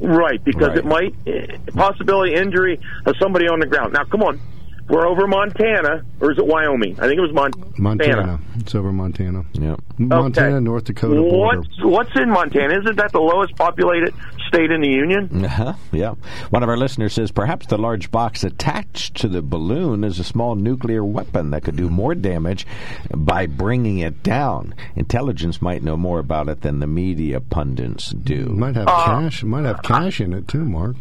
Right, because Right. it might eh, possibility injury of somebody on the ground. Now, come on, we're over Montana, or is it Wyoming? I think it was Mon- Montana. It's over Montana. Yep. Montana, Okay. North Dakota border. What's what's in Montana? Isn't that the lowest populated state in the union? Uh-huh, yeah. One of our listeners says perhaps the large box attached to the balloon is a small nuclear weapon that could do more damage by bringing it down. Intelligence might know more about it than the media pundits do. Might have Uh, cash. Might have cash in it too, Mark.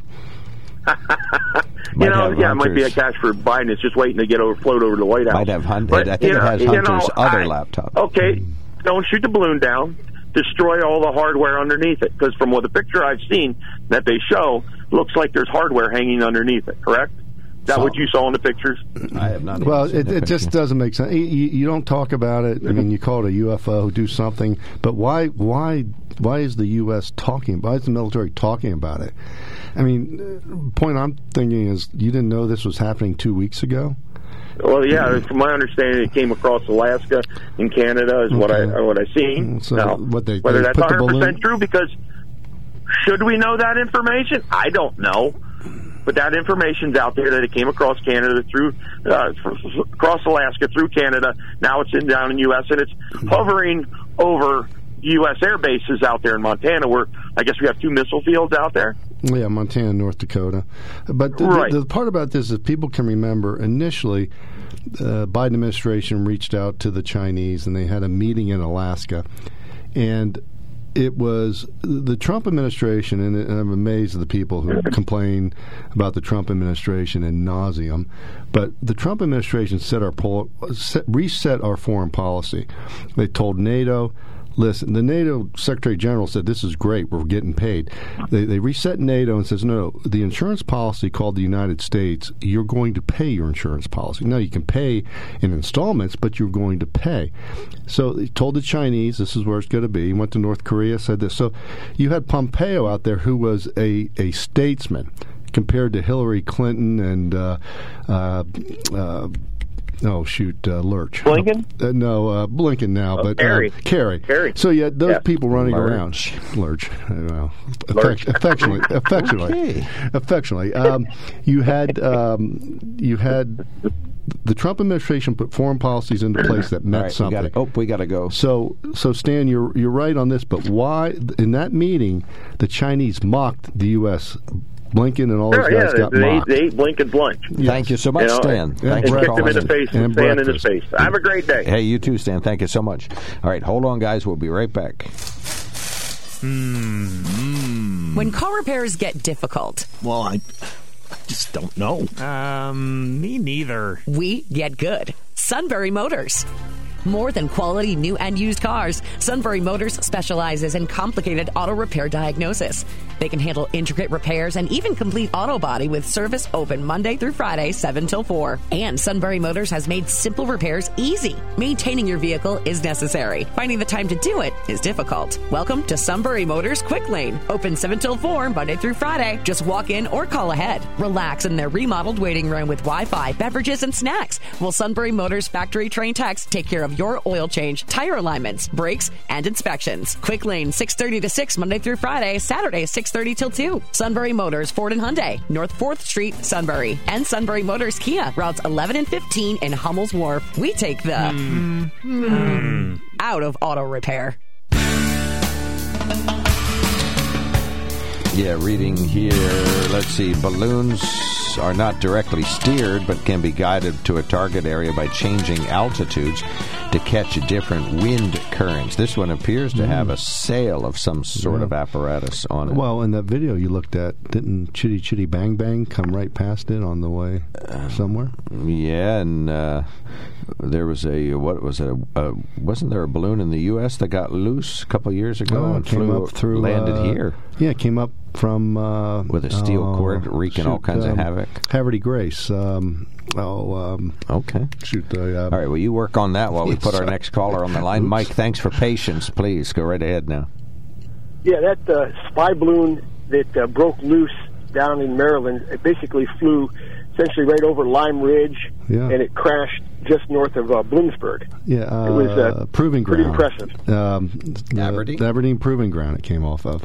you know, yeah, it might be a hunters. cash for Biden. It's just waiting to get over, float over to the White House. Might have hun- But, I think it know- has Hunter's know, other I- laptop. Okay, don't shoot the balloon down. Destroy all the hardware underneath it, because from what the picture I've seen that they show, looks like there's hardware hanging underneath it. Correct? Is that what you saw in the pictures? I have not. Well, it, it just doesn't make sense. You, you you don't talk about it. I mean, you call it a UFO, do something, but why why why is the U.S. talking? Why is the military talking about it? I mean, point I'm thinking is you didn't know this was happening two weeks ago. Well, yeah. From my understanding, it came across Alaska and Canada is what I Okay. what I seen. Mm, so now, what they- whether they that's put the 100 percent true, because should we know that information? I don't know, but that information's out there that it came across Canada through uh, f- across Alaska through Canada. Now it's in down in U.S. and it's hovering over U.S. air bases out there in Montana, where I guess we have two missile fields out there. Yeah, Montana, North Dakota. But the, Right. the, the part about this is people can remember initially, uh, Biden administration reached out to the Chinese and they had a meeting in Alaska, and it was the Trump administration, and, and I'm amazed at the people who complain about the Trump administration in nauseum. But the Trump administration set our pol- set, reset our foreign policy. They told NATO. Listen, the NATO Secretary General said this is great. We're getting paid. They, they reset NATO and says no. The insurance policy called the United States. You're going to pay your insurance policy. Now you can pay in installments, but you're going to pay. So they told the Chinese this is where it's going to be. He went to North Korea, said this. So you had Pompeo out there who was a a statesman compared to Hillary Clinton and uh, uh, uh, oh shoot, uh, Lurch. Blinken? Uh, no, uh, Blinken now, Oh, but Kerry. Uh, Kerry. Kerry. So yeah, those Yeah. people running Lurch. around, Lurch. Well, Lurch. affec- affectionately, affectionately, affectionately. Um, you had um, you had the Trump administration put foreign policies into place that All meant right, we something. gotta, oh, we got to go. So, so Stan, you're you're right on this, but why in that meeting the Chinese mocked the U.S. Blinken and all Sure, those guys yeah, got they, mocked. they ate Blinken's lunch. Thank you so much, You know, Stan. and- Thanks and for kicked him in the face And and fan in his face. Have a great day. Hey, you too, Stan. Thank you so much. All right, hold on, guys. We'll be right back. When car repairs get difficult, Well, I just don't know. Um, me neither. we get good. Sunbury Motors. More than quality new and used cars, Sunbury Motors specializes in complicated auto repair diagnosis. They can handle intricate repairs and even complete auto body with service open Monday through Friday, 7 till 4. And Sunbury Motors has made simple repairs easy. Maintaining your vehicle is necessary. Finding the time to do it is difficult. Welcome to Sunbury Motors Quick Lane. Open 7 till 4, Monday through Friday. Just walk in or call ahead. Relax in their remodeled waiting room with Wi Fi, beverages, and snacks. While Sunbury Motors factory trained techs take care of your oil change, tire alignments, brakes, and inspections. Quick Lane, 630 to 6, Monday through Friday, Saturday, 630 till 2. Sunbury Motors, Ford and Hyundai, North 4th Street, Sunbury. And Sunbury Motors Kia, routes 11 and 15 in Hummel's Wharf. We take the out of auto repair. Yeah, reading here. Let's see. Balloons are not directly steered, but can be guided to a target area by changing altitudes to catch different wind currents. This one appears to have a sail of some sort of apparatus on it. Well, in that video you looked at, didn't Chitty Chitty Bang Bang come right past it on the way somewhere? Yeah, and uh, there was a what was it? A, uh, wasn't there a balloon in the U.S. that got loose a couple of years ago Oh, and came flew, up through landed uh, here Yeah, it came up from uh, with a steel oh, cord wreaking all shoot, kinds of um, havoc. Havre de Grace. Um, oh, um, Okay. shoot. The, uh, All right. Well, you work on that while we put our next caller on the line. Oops. Mike, thanks for patience. Please go right ahead now. Yeah, that uh, spy balloon that uh, broke loose down in Maryland, it basically flew essentially right over Lime Ridge, Yeah. and it crashed just north of uh, Bloomsburg. Yeah, uh, It was, uh, proving ground. pretty impressive. Um, the Aberdeen? Aberdeen proving ground. It came off of.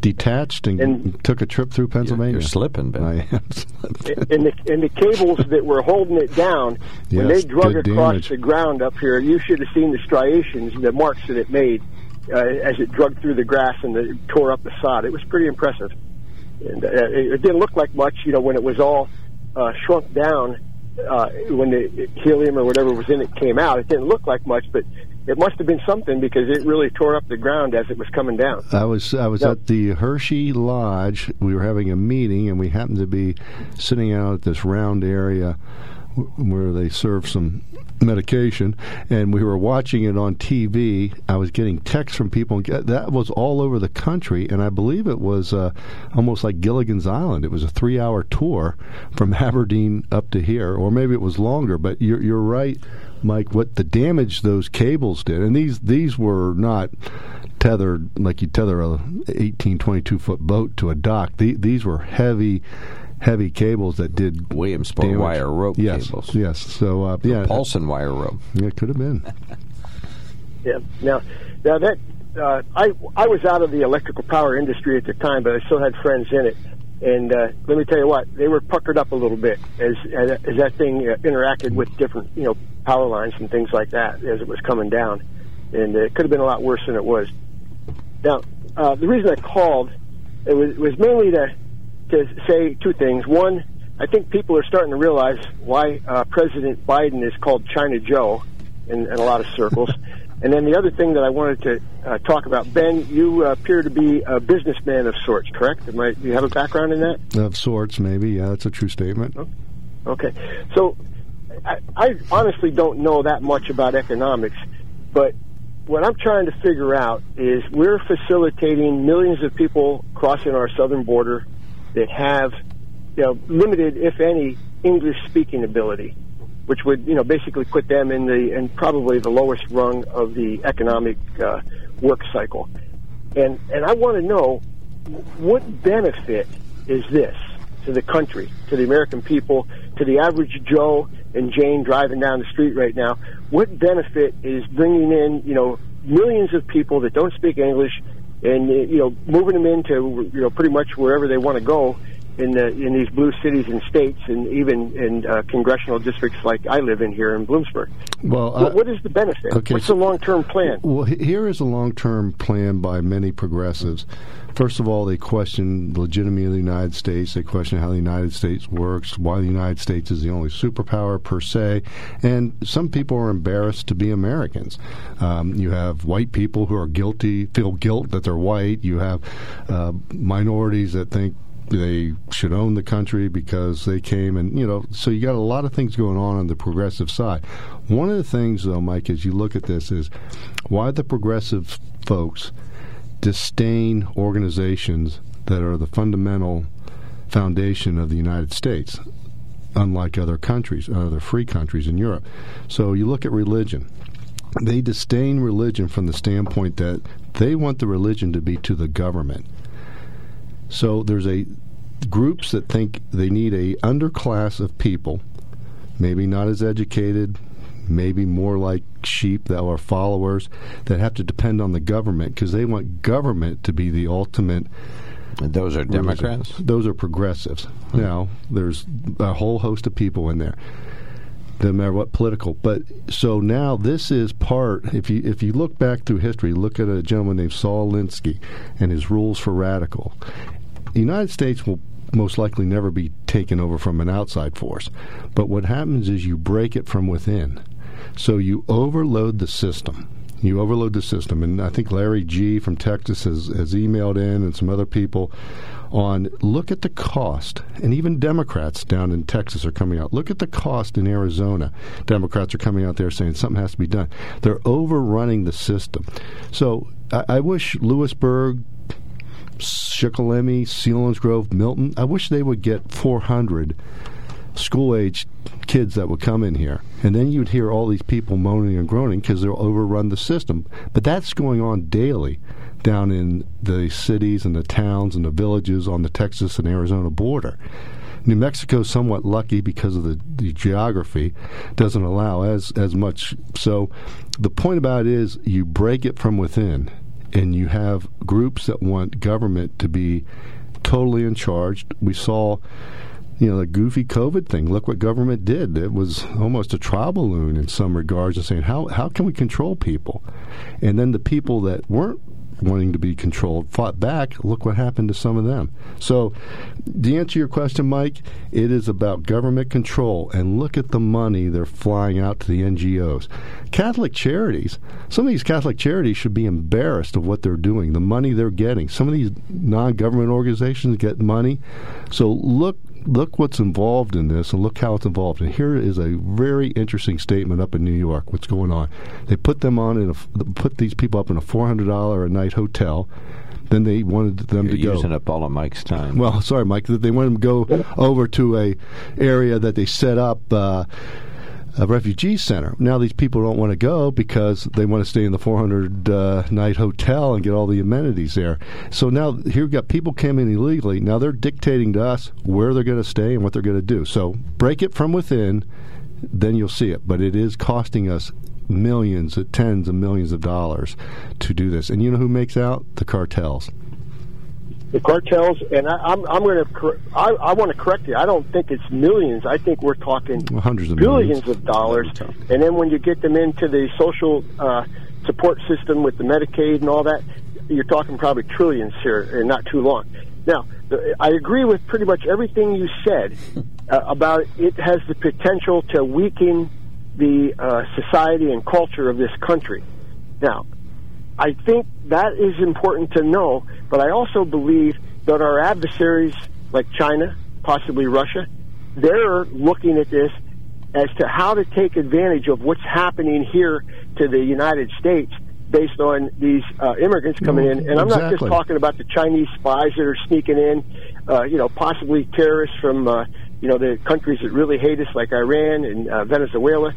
Detached and, And- took a trip through Pennsylvania. You're slipping, Ben. I am slipping. and the and the cables that were holding it down when they drug good across damage. the ground up here, you should have seen the striations, the marks that it made uh, as it drug through the grass and the, tore up the sod. It was pretty impressive, and uh, it, it didn't look like much, you know, when it was all uh, shrunk down. Uh, when the helium or whatever was in it came out, it didn't look like much, but it must have been something because it really tore up the ground as it was coming down. I was I was Yeah. at the Hershey Lodge. We were having a meeting, and we happened to be sitting out at this round area where they serve some medication, and we were watching it on TV. I was getting texts from people. That was all over the country, and I believe it was uh, almost like Gilligan's Island. It was a three-hour tour from Aberdeen up to here, or maybe it was longer. But you're you're right. Mike, what the damage those cables did, and these these were not tethered like you tether a 18, 22 foot boat to a dock. The, these were heavy, heavy cables that did Williamsport damage. wire rope yes, cables. Yes, so uh, yeah, Paulson wire rope. it could have been. Yeah. Now, now that uh, I I was out of the electrical power industry at the time, but I still had friends in it. And uh, let me tell you what, they were puckered up a little bit as as, as that thing uh, interacted with different you know power lines and things like that as it was coming down. And uh, it could have been a lot worse than it was. Now, uh, the reason I called it was was mainly to to say two things. One, I think people are starting to realize why uh, President Biden is called China Joe in, in a lot of circles. and then the other thing that I wanted to uh, talk about, Ben, you uh, appear to be a businessman of sorts, correct? Am I, do you have a background in that? Of sorts, maybe. Yeah, that's a true statement. Okay. So I, I honestly don't know that much about economics, but what I'm trying to figure out is we're facilitating millions of people crossing our southern border that have you know, limited, if any, English speaking ability, which would you know basically put them in the in probably the lowest rung of the economic uh, work cycle. And and I want to know what benefit is this to the country, to the American people, to the average Joe and Jane driving down the street right now. What benefit is bringing in, you know, millions of people that don't speak English and, uh, you know, moving them into, you know, pretty much wherever they want to go in the, in these blue cities and states, and even in uh, congressional districts like I live in here in Bloomsburg. Well, what, what is the benefit? okay, What's so- the long term plan? Well, here is a long term plan by many progressives. First of all, they question the legitimacy of the United States. They question how the United States works, why the United States is the only superpower per se. And some people are embarrassed to be Americans. Um, you have white people who are guilty, feel guilt that they're white. You have uh, minorities that think they should own the country because they came and you know so you got a lot of things going on on the progressive side. One of the things though mike as you look at this is why the progressive folks disdain organizations that are the fundamental foundation of the united states unlike other countries other free countries in europe. So you look at religion. They disdain religion from the standpoint that they want the religion to be to the government so there's a groups that think they need a underclass of people, maybe not as educated, maybe more like sheep that are followers that have to depend on the government because they want government to be the ultimate. And those are Democrats? Those are progressives. Now there's a whole host of people in there. No matter what political, but so now this is part. If you if you look back through history, look at a gentleman named Saul Alinsky and his rules for radical. The United States will most likely never be taken over from an outside force. But what happens is you break it from within. So you overload the system. You overload the system. And I think Larry G. from Texas has, has emailed in and some other people on look at the cost. And even Democrats down in Texas are coming out. Look at the cost in Arizona. Democrats are coming out there saying something has to be done. They're overrunning the system. So I, I wish Lewisburg, Shikellamy, Selinsgrove, Milton. I wish they would get 400 school age kids that would come in here. And then you'd hear all these people moaning and groaning because they'll overrun the system. But that's going on daily down in the cities and the towns and the villages on the Texas and Arizona border. New Mexico is somewhat lucky because of the, the geography, doesn't allow as as much. So, the point about it is you break it from within, and you have groups that want government to be totally in charge. We saw, you know, the goofy COVID thing. Look what government did. It was almost a trial balloon in some regards, and saying how how can we control people, and then the people that weren't wanting to be controlled fought back. Look what happened to some of them. So, to answer your question, Mike, it is about government control. And look at the money they're flying out to the NGOs. Catholic charities, some of these Catholic charities should be embarrassed of what they're doing, the money they're getting. Some of these non government organizations get money. So, look look what's involved in this and look how it's involved. And here is a very interesting statement up in New York. What's going on? They put them on in a, put these people up in a four hundred dollar a night hotel. Then they wanted them You're to go. using up all of Mike's time. Well, sorry, Mike. They wanted them to go over to a area that they set up. Uh, a refugee center. Now these people don't want to go because they want to stay in the 400 uh, night hotel and get all the amenities there. So now here we've got people coming illegally. Now they're dictating to us where they're going to stay and what they're going to do. So break it from within, then you'll see it. But it is costing us millions, tens of millions of dollars to do this. And you know who makes out? The cartels. The cartels, and I, I'm I'm going to I, I want to correct you. I don't think it's millions. I think we're talking Well, hundreds of billions millions. of dollars. And then when you get them into the social uh, support system with the Medicaid and all that, you're talking probably trillions here in not too long. Now, I agree with pretty much everything you said uh, about it has the potential to weaken the uh, society and culture of this country. Now, I think that is important to know, but I also believe that our adversaries, like China, possibly Russia, they're looking at this as to how to take advantage of what's happening here to the United States based on these uh, immigrants coming in. And I'm not just talking about the Chinese spies that are sneaking in, uh, you know, possibly terrorists from, uh, you know, the countries that really hate us, like Iran and uh, Venezuela.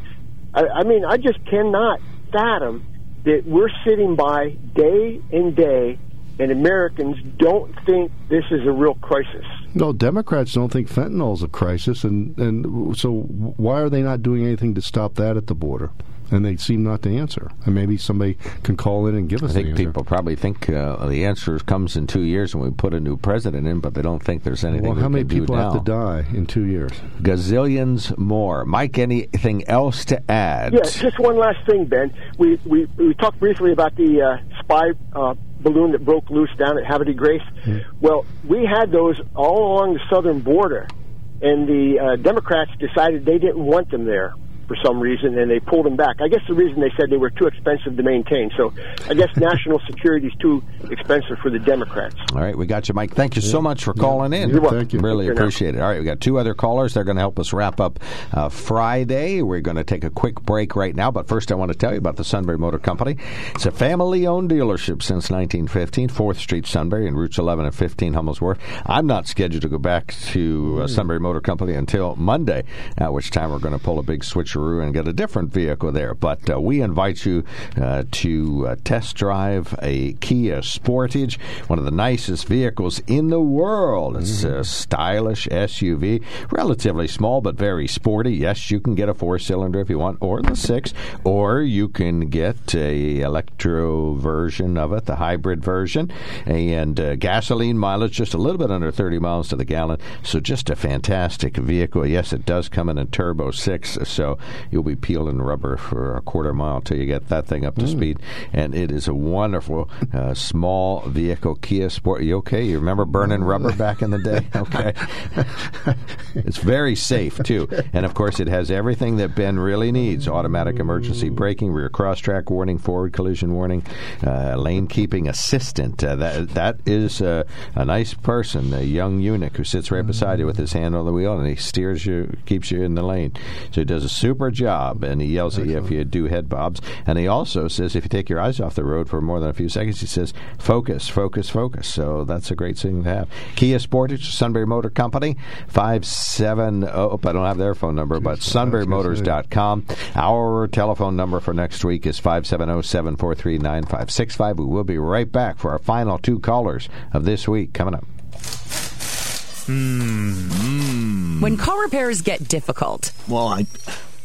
I, I mean, I just cannot fathom that we're sitting by day and day, and Americans don't think this is a real crisis. No, Democrats don't think fentanyl is a crisis, and, and so why are they not doing anything to stop that at the border? And they seem not to answer. And maybe somebody can call in and give us. I think the answer. people probably think uh, the answer comes in two years when we put a new president in, but they don't think there's anything. Well, we how many can people have to die in two years? Gazillions more. Mike, anything else to add? Yeah, just one last thing, Ben. We we, we talked briefly about the uh, spy uh, balloon that broke loose down at Havre de Grace. Well, we had those all along the southern border, and the uh, Democrats decided they didn't want them there for some reason, and they pulled them back. I guess the reason they said they were too expensive to maintain. So I guess national security is too expensive for the Democrats. All right, we got you, Mike. Thank you so much for calling in. You're welcome. Thank you. Really Take care now. appreciate it. All right, we got two other callers. They're going to help us wrap up uh, Friday. We're going to take a quick break right now, but first I want to tell you about the Sunbury Motor Company. It's a family-owned dealership since 1915, 4th Street, Sunbury, and routes 11 and 15, Hummels Wharf. I'm not scheduled to go back to uh, Sunbury Motor Company until Monday, at which time we're going to pull a big switcheroo and get a different vehicle there. But uh, we invite you uh, to uh, test drive a Kia Sportage, one of the nicest vehicles in the world. It's a stylish SUV, relatively small but very sporty. Yes, you can get a four cylinder if you want, or the six, or you can get a electro version of it, the hybrid version, and uh, gasoline mileage just a little bit under 30 miles to the gallon. So just a fantastic vehicle. Yes, it does come in a turbo six, so you'll be peeling rubber for a quarter mile till you get that thing up to speed. And it is a wonderful uh, small vehicle, Kia Sport. You okay? You remember burning rubber back in the day? Okay. it's very safe too, and of course it has everything that Ben really needs: automatic emergency braking, rear cross track warning, forward collision warning, uh, lane keeping assistant. Uh, that that is uh, a nice person, a young eunuch who sits right beside you with his hand on the wheel and he steers you, keeps you in the lane. So he does a super job, and he yells at you if you do head bobs. And he also says if you take your eyes off the road for more than a few seconds, he says focus, focus, focus. So that's a great thing to have. Kia Sportage, Sunbury Motor Company, five seven. Oh, oh I don't have their phone number, but sunburymotors.com. Our telephone number for next week is 570-743-9565. We will be right back for our final two callers of this week coming up. Hmm, hmm. When car repairs get difficult, Well, I,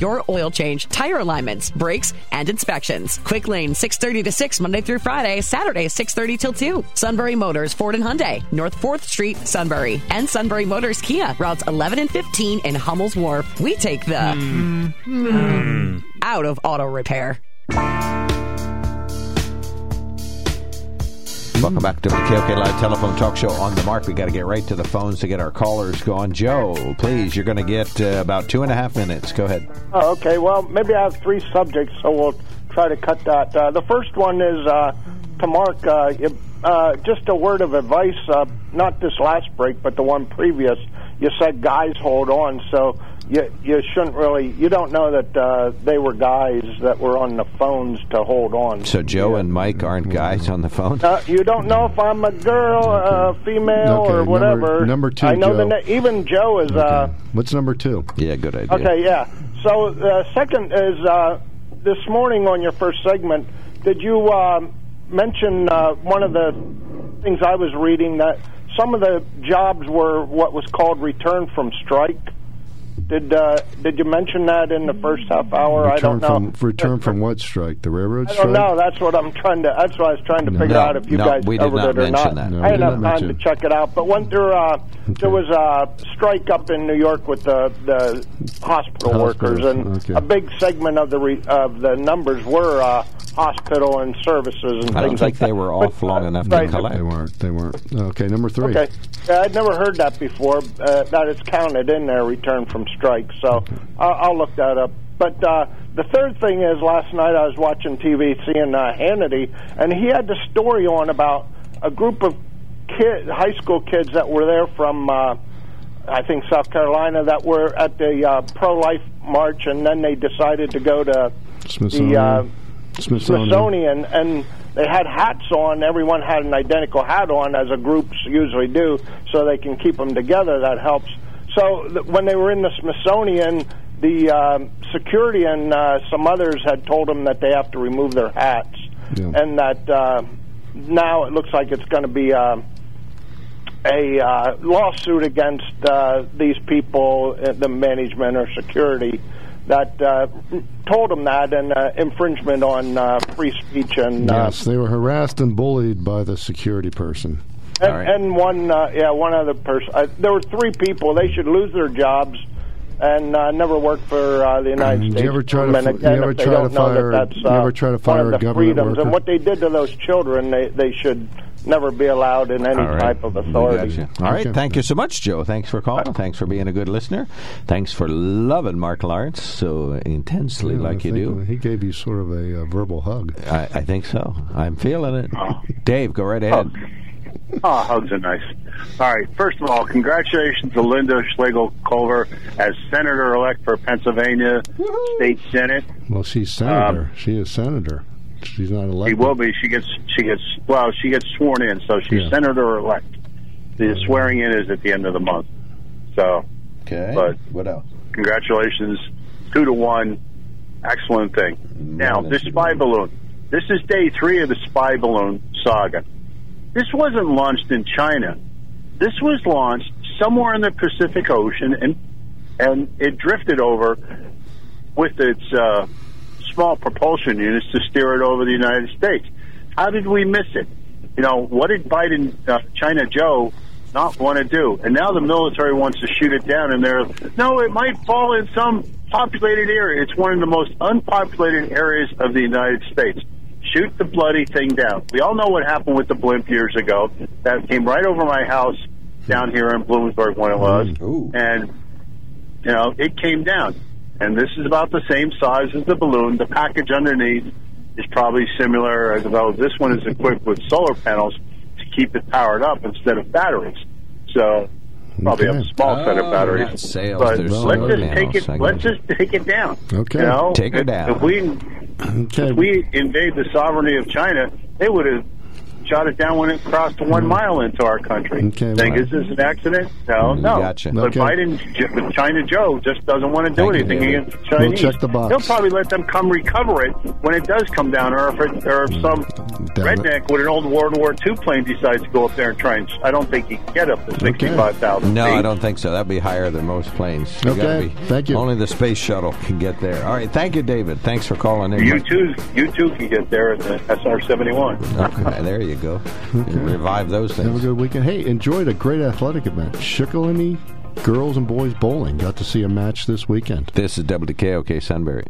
your oil change, tire alignments, brakes, and inspections. Quick Lane 6:30 to 6 Monday through Friday, Saturday 6:30 till 2. Sunbury Motors Ford and Hyundai, North 4th Street, Sunbury, and Sunbury Motors Kia, routes 11 and 15 in Hummel's Wharf. We take the hmm. Hmm. out of auto repair. Welcome back to the KOK Live Telephone Talk Show on the mark. We got to get right to the phones to get our callers going. Joe, please, you're going to get uh, about two and a half minutes. Go ahead. Oh, okay. Well, maybe I have three subjects, so we'll try to cut that. Uh, the first one is uh, to Mark. Uh, uh, just a word of advice. Uh, not this last break, but the one previous. You said guys hold on, so you you shouldn't really. You don't know that uh, they were guys that were on the phones to hold on. So Joe and Mike aren't guys on the phone. Uh, you don't know if I'm a girl, uh, female, Okay, or whatever. number two, I know the na- even Joe is. Uh, What's number two? Yeah, good idea. Okay, yeah. So uh, second is uh, this morning on your first segment, did you uh, mention uh, one of the things I was reading that some of the jobs were what was called return from strike? Did uh, did you mention that in the first half hour? I Return don't know. from return from what strike? The railroad I strike? don't know. That's what I'm trying to. That's what I was trying to No. figure No, out if you no, guys we did covered not it or not. that. No, I we didn't did have time to check it out. But when there uh, there was a strike up in New York with the the hospital Hospitals, workers, and okay. a big segment of the re, of the numbers were uh, hospital and services and I don't things think like that. they were But, off long uh, enough right. to collect. They weren't. They weren't. Okay, number three. Okay, yeah, I'd never heard that before. Uh, that it's counted in their return from strike, so I'll, I'll look that up. But uh, the third thing is, last night I was watching TV, seeing uh, Hannity, and he had the story on about a group of kid, high school kids that were there from, uh, I think, South Carolina, that were at the uh, pro-life march, and then they decided to go to Smithsonian. the uh, Smithsonian. Smithsonian, and they had hats on. Everyone had an identical hat on, as a groups usually do, so they can keep them together. That helps. So th- when they were in the Smithsonian, the um security and uh, some others had told them that they have to remove their hats, and that uh, now it looks like it's going to be. Uh, a uh, lawsuit against uh, these people, uh, the management or security, that uh, told them that and uh, infringement on uh, free speech and uh, Yes, they were harassed and bullied by the security person. And, and one uh, yeah one other person. Uh, there were three people. They should lose their jobs and uh, never work for uh, the United Did States. you ever try to government fi- you ever try to don't that fire- that's, you uh, ever try to one fire of a the government freedoms. worker? And what they did to those children, they they should never be allowed in any All right. type of authority. gotcha. All right. Thank you so much, Joe. Thanks for calling. Thanks for being a good listener. Thanks for loving Mark Lawrence so intensely Yeah, I like you do. He gave you sort of a, uh verbal hug. I, I think so. I'm feeling it. Dave, go right ahead. Oh, hugs are nice. All right. First of all, congratulations to Linda Schlegel Culver as Senator elect for Pennsylvania State Senate. Well, she's senator. Um, she is senator. She's not elected. She will be. She gets. She gets. Well, she gets sworn in, so she's Yeah. Senator elect. The swearing in is at the end of the month. So, okay. But what else? Congratulations, two to one. Excellent thing. Now, this spy balloon. This is day three of the spy balloon saga. This wasn't launched in China. This was launched somewhere in the Pacific Ocean, and and it drifted over with its uh, small propulsion units to steer it over the United States. How did we miss it? You know, what did Biden, uh, China Joe, not want to do? And now the military wants to shoot it down, and they're no, it might fall in some populated area. It's one of the most unpopulated areas of the United States. Shoot the bloody thing down. We all know what happened with the blimp years ago. That came right over my house down here in Bloomsburg when it was, mm-hmm. and you know it came down. And this is about the same size as the balloon. The package underneath is probably similar, as though this one is equipped with solar panels to keep it powered up instead of batteries. So probably Okay. a small set of Oh, batteries. not sails, but they're let's solar just take panels, I it. Let's just take it down. Okay. You know, Take it down. If we if we invade the sovereignty of China, they would have shot it down when it crossed one mm-hmm. mile into our country. Okay, Think well- is this an accident? No, no. Gotcha. But Okay. Biden, China Joe, just doesn't want to do Thank anything David. against the We'll Chinese. check the box. He'll probably let them come recover it when it does come down, or if, it, or if some Damn it. redneck with an old World War II plane decides to go up there and try and. I don't think he can get up to sixty-five thousand. No, I don't think so. That'd be higher than most planes. You Okay. be- Thank you. Only the space shuttle can get there. All right. Thank you, David. Thanks for calling in. You too. You too can get there in the SR seventy-one. Okay, there you go. Revive those things. Have a good weekend. Hey, enjoyed a great athletic event. Shikellamy girls and boys bowling. Got to see a match this weekend. This is WKOK Sunbury.